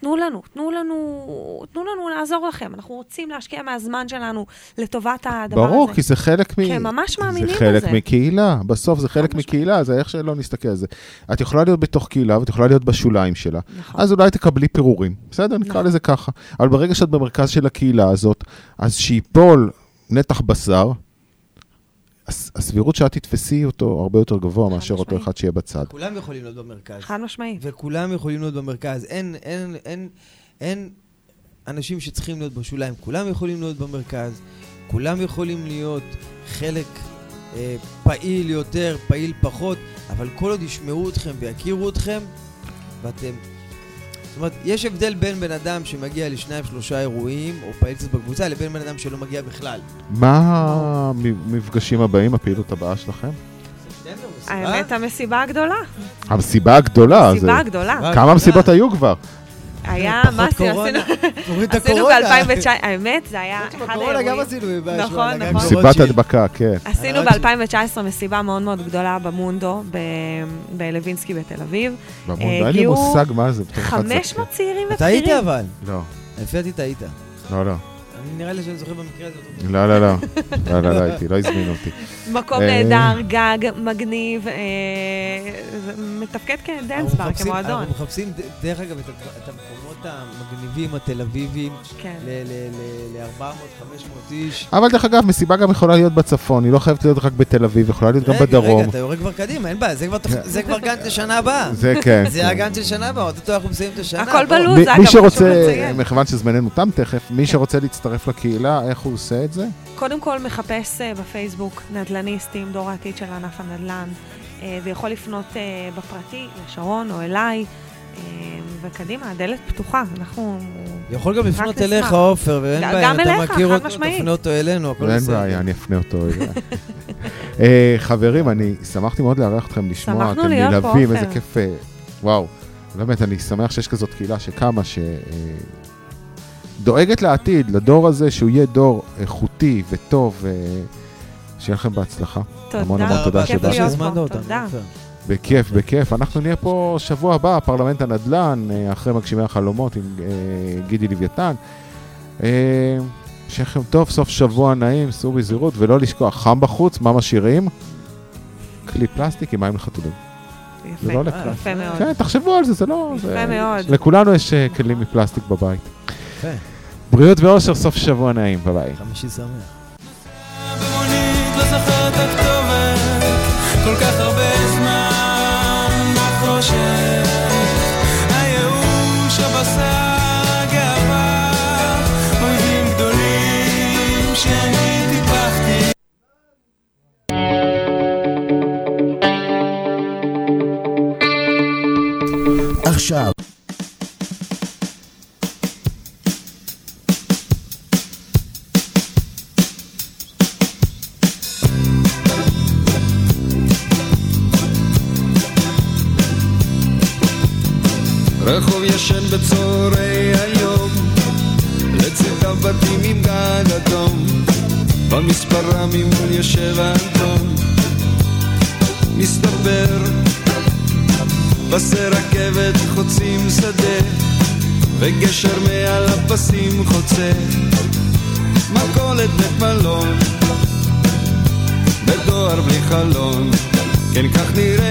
תנו לנו, תנו לנו, תנו לנו לעזור לכם, אנחנו רוצים להשקיע מהזמן שלנו לטובת הדבר הזה. ברור, כי זה חלק מ... כי הם ממש מאמינים זה חלק בזה. מקהילה, בסוף זה חלק. מקהילה, זה איך שלא נסתכל על זה. את יכולה להיות בתוך קהילה ואת יכולה להיות בשוליים שלה. נכון. אז אולי תקבלי פירורים, בסדר? נקרא נכון. לזה ככה. אבל ברגע שאת במרכז של הקהילה הזאת, אז שיפול נתח בשר, הסבירות שאת תתפסי אותו הרבה יותר גבוה מאשר אותו. אחד שיהיה בצד. כולם יכולים להיות במרכז. חד משמעית. וכולם יכולים להיות במרכז. אין, אין, אין, אין אנשים שצריכים להיות בשוליים. כולם יכולים להיות במרכז. כולם יכולים להיות חלק אה, פעיל יותר, פעיל פחות, אבל כל עוד ישמעו אתכם ויכירו אתכם, ואתם... זאת אומרת, יש הבדל בין בן אדם שמגיע לשניים, שלושה אירועים, או פעיל קצת בקבוצה, לבין בן אדם שלא מגיע בכלל. מה המפגשים הבאים, הפעילות הבאה שלכם? האמת, המסיבה הגדולה. המסיבה הגדולה. המסיבה הגדולה. כמה. מסיבות היו כבר? היה, מה עשינו? עשינו- תוריד את עשינו הקורונה. ב-2019, האמת, זה היה אחד שבקורונה גם האירועים. עשינו נכון, נכון. מסיבת. הדבקה, כן. עשינו על ב-2019 מסיבה מאוד מאוד גדולה במונדו, בלווינסקי בתל אביב. במון, אין לי מושג מה זה. בתור אחד 500 צעירים אתה היית ובכירים. אבל. לא, לפי דעתי טעית. לא, לא. אני נראה לי שאני זוכר במקרה הזה אותו. לא, לא, לא. לא, לא, לא הייתי, לא הזמינו אותי. מקום אה. נהדר, גג, מגניב, אה, מתפקד כדנס אנחנו בר, מחפשים- כמועדון. אנחנו מחפשים, דרך אגב, את המקומות המגניבים, התל אביבים, כן. ל-400-500 איש. אבל דרך אגב, מסיבה גם יכולה להיות בצפון, היא לא חייבת להיות רק בתל אביב, יכולה להיות גם בדרום. רגע, אתה יורד כבר קדימה, אין בעיה, זה כבר כבר גאנט לשנה הבאה. זה כן. זה כן. הגאנט של שנה הבאה, אוטוטו אנחנו מסיימים את השנה. הכל. בלוז, מי- אגב, מי חשוב שרוצה, לציין. מכיוון שזמננו תם תכף, מי שרוצה להצטרף לקהילה, איך הוא עושה את זה? קודם כל מחפש אה, בפייסבוק נדל"ניסטים, דור העתיד של ענף הנדל"ן, אה, ויכול לפנות אה, בפרטי לשרון או אליי, וקדימה, הדלת פתוחה, אנחנו... יכול גם לפנות. אליך, עופר, ואין בעיה, אם אתה אליך, מכיר אותו, משמעית. תפנה אותו אלינו, הכל אין בסדר. בעיה, אני אפנה אותו. אליה. [LAUGHS] אה, חברים, אני שמחתי מאוד לארח אתכם, לשמוע, אתם נלהבים. איזה כיף, וואו. באמת, אני שמח שיש כזאת קהילה שקמה, שדואגת לעתיד, לדור הזה, שהוא יהיה דור איכותי וטוב, אה, שיהיה לכם בהצלחה. תודה. המון המון תודה כיף שבאת. להיות שהזמנת פה, אותנו, תודה. בכיף, בכיף. אנחנו נהיה פה שבוע הבא, פרלמנט הנדל"ן, אה, אחרי מגשימי החלומות עם אה, גידי לוויתן. שיהיה לכם טוב, סוף שבוע נעים, סעו בזהירות, ולא לשכוח, חם בחוץ, מה משאירים? כלי פלסטיק עם מים לחתולים. זה לא יפה. יפה מאוד. כן, תחשבו על זה, זה לא... יפה מאוד. לכולנו יש כלים מפלסטיק בבית. יפה. בריאות ואושר, סוף שבוע נעים, ביי ביי. חמישי שמח. לא כל כך הרבה זמן הייאוש הבשר עכשיו. בצהרי היום. לצד בתים עם גג אדום במספרה ממול יושב האנטון מסתבר פסי רכבת חוצים שדה וגשר מעל הפסים חוצה. מכולת בית מלון בדואר בלי חלון. כן כך נראית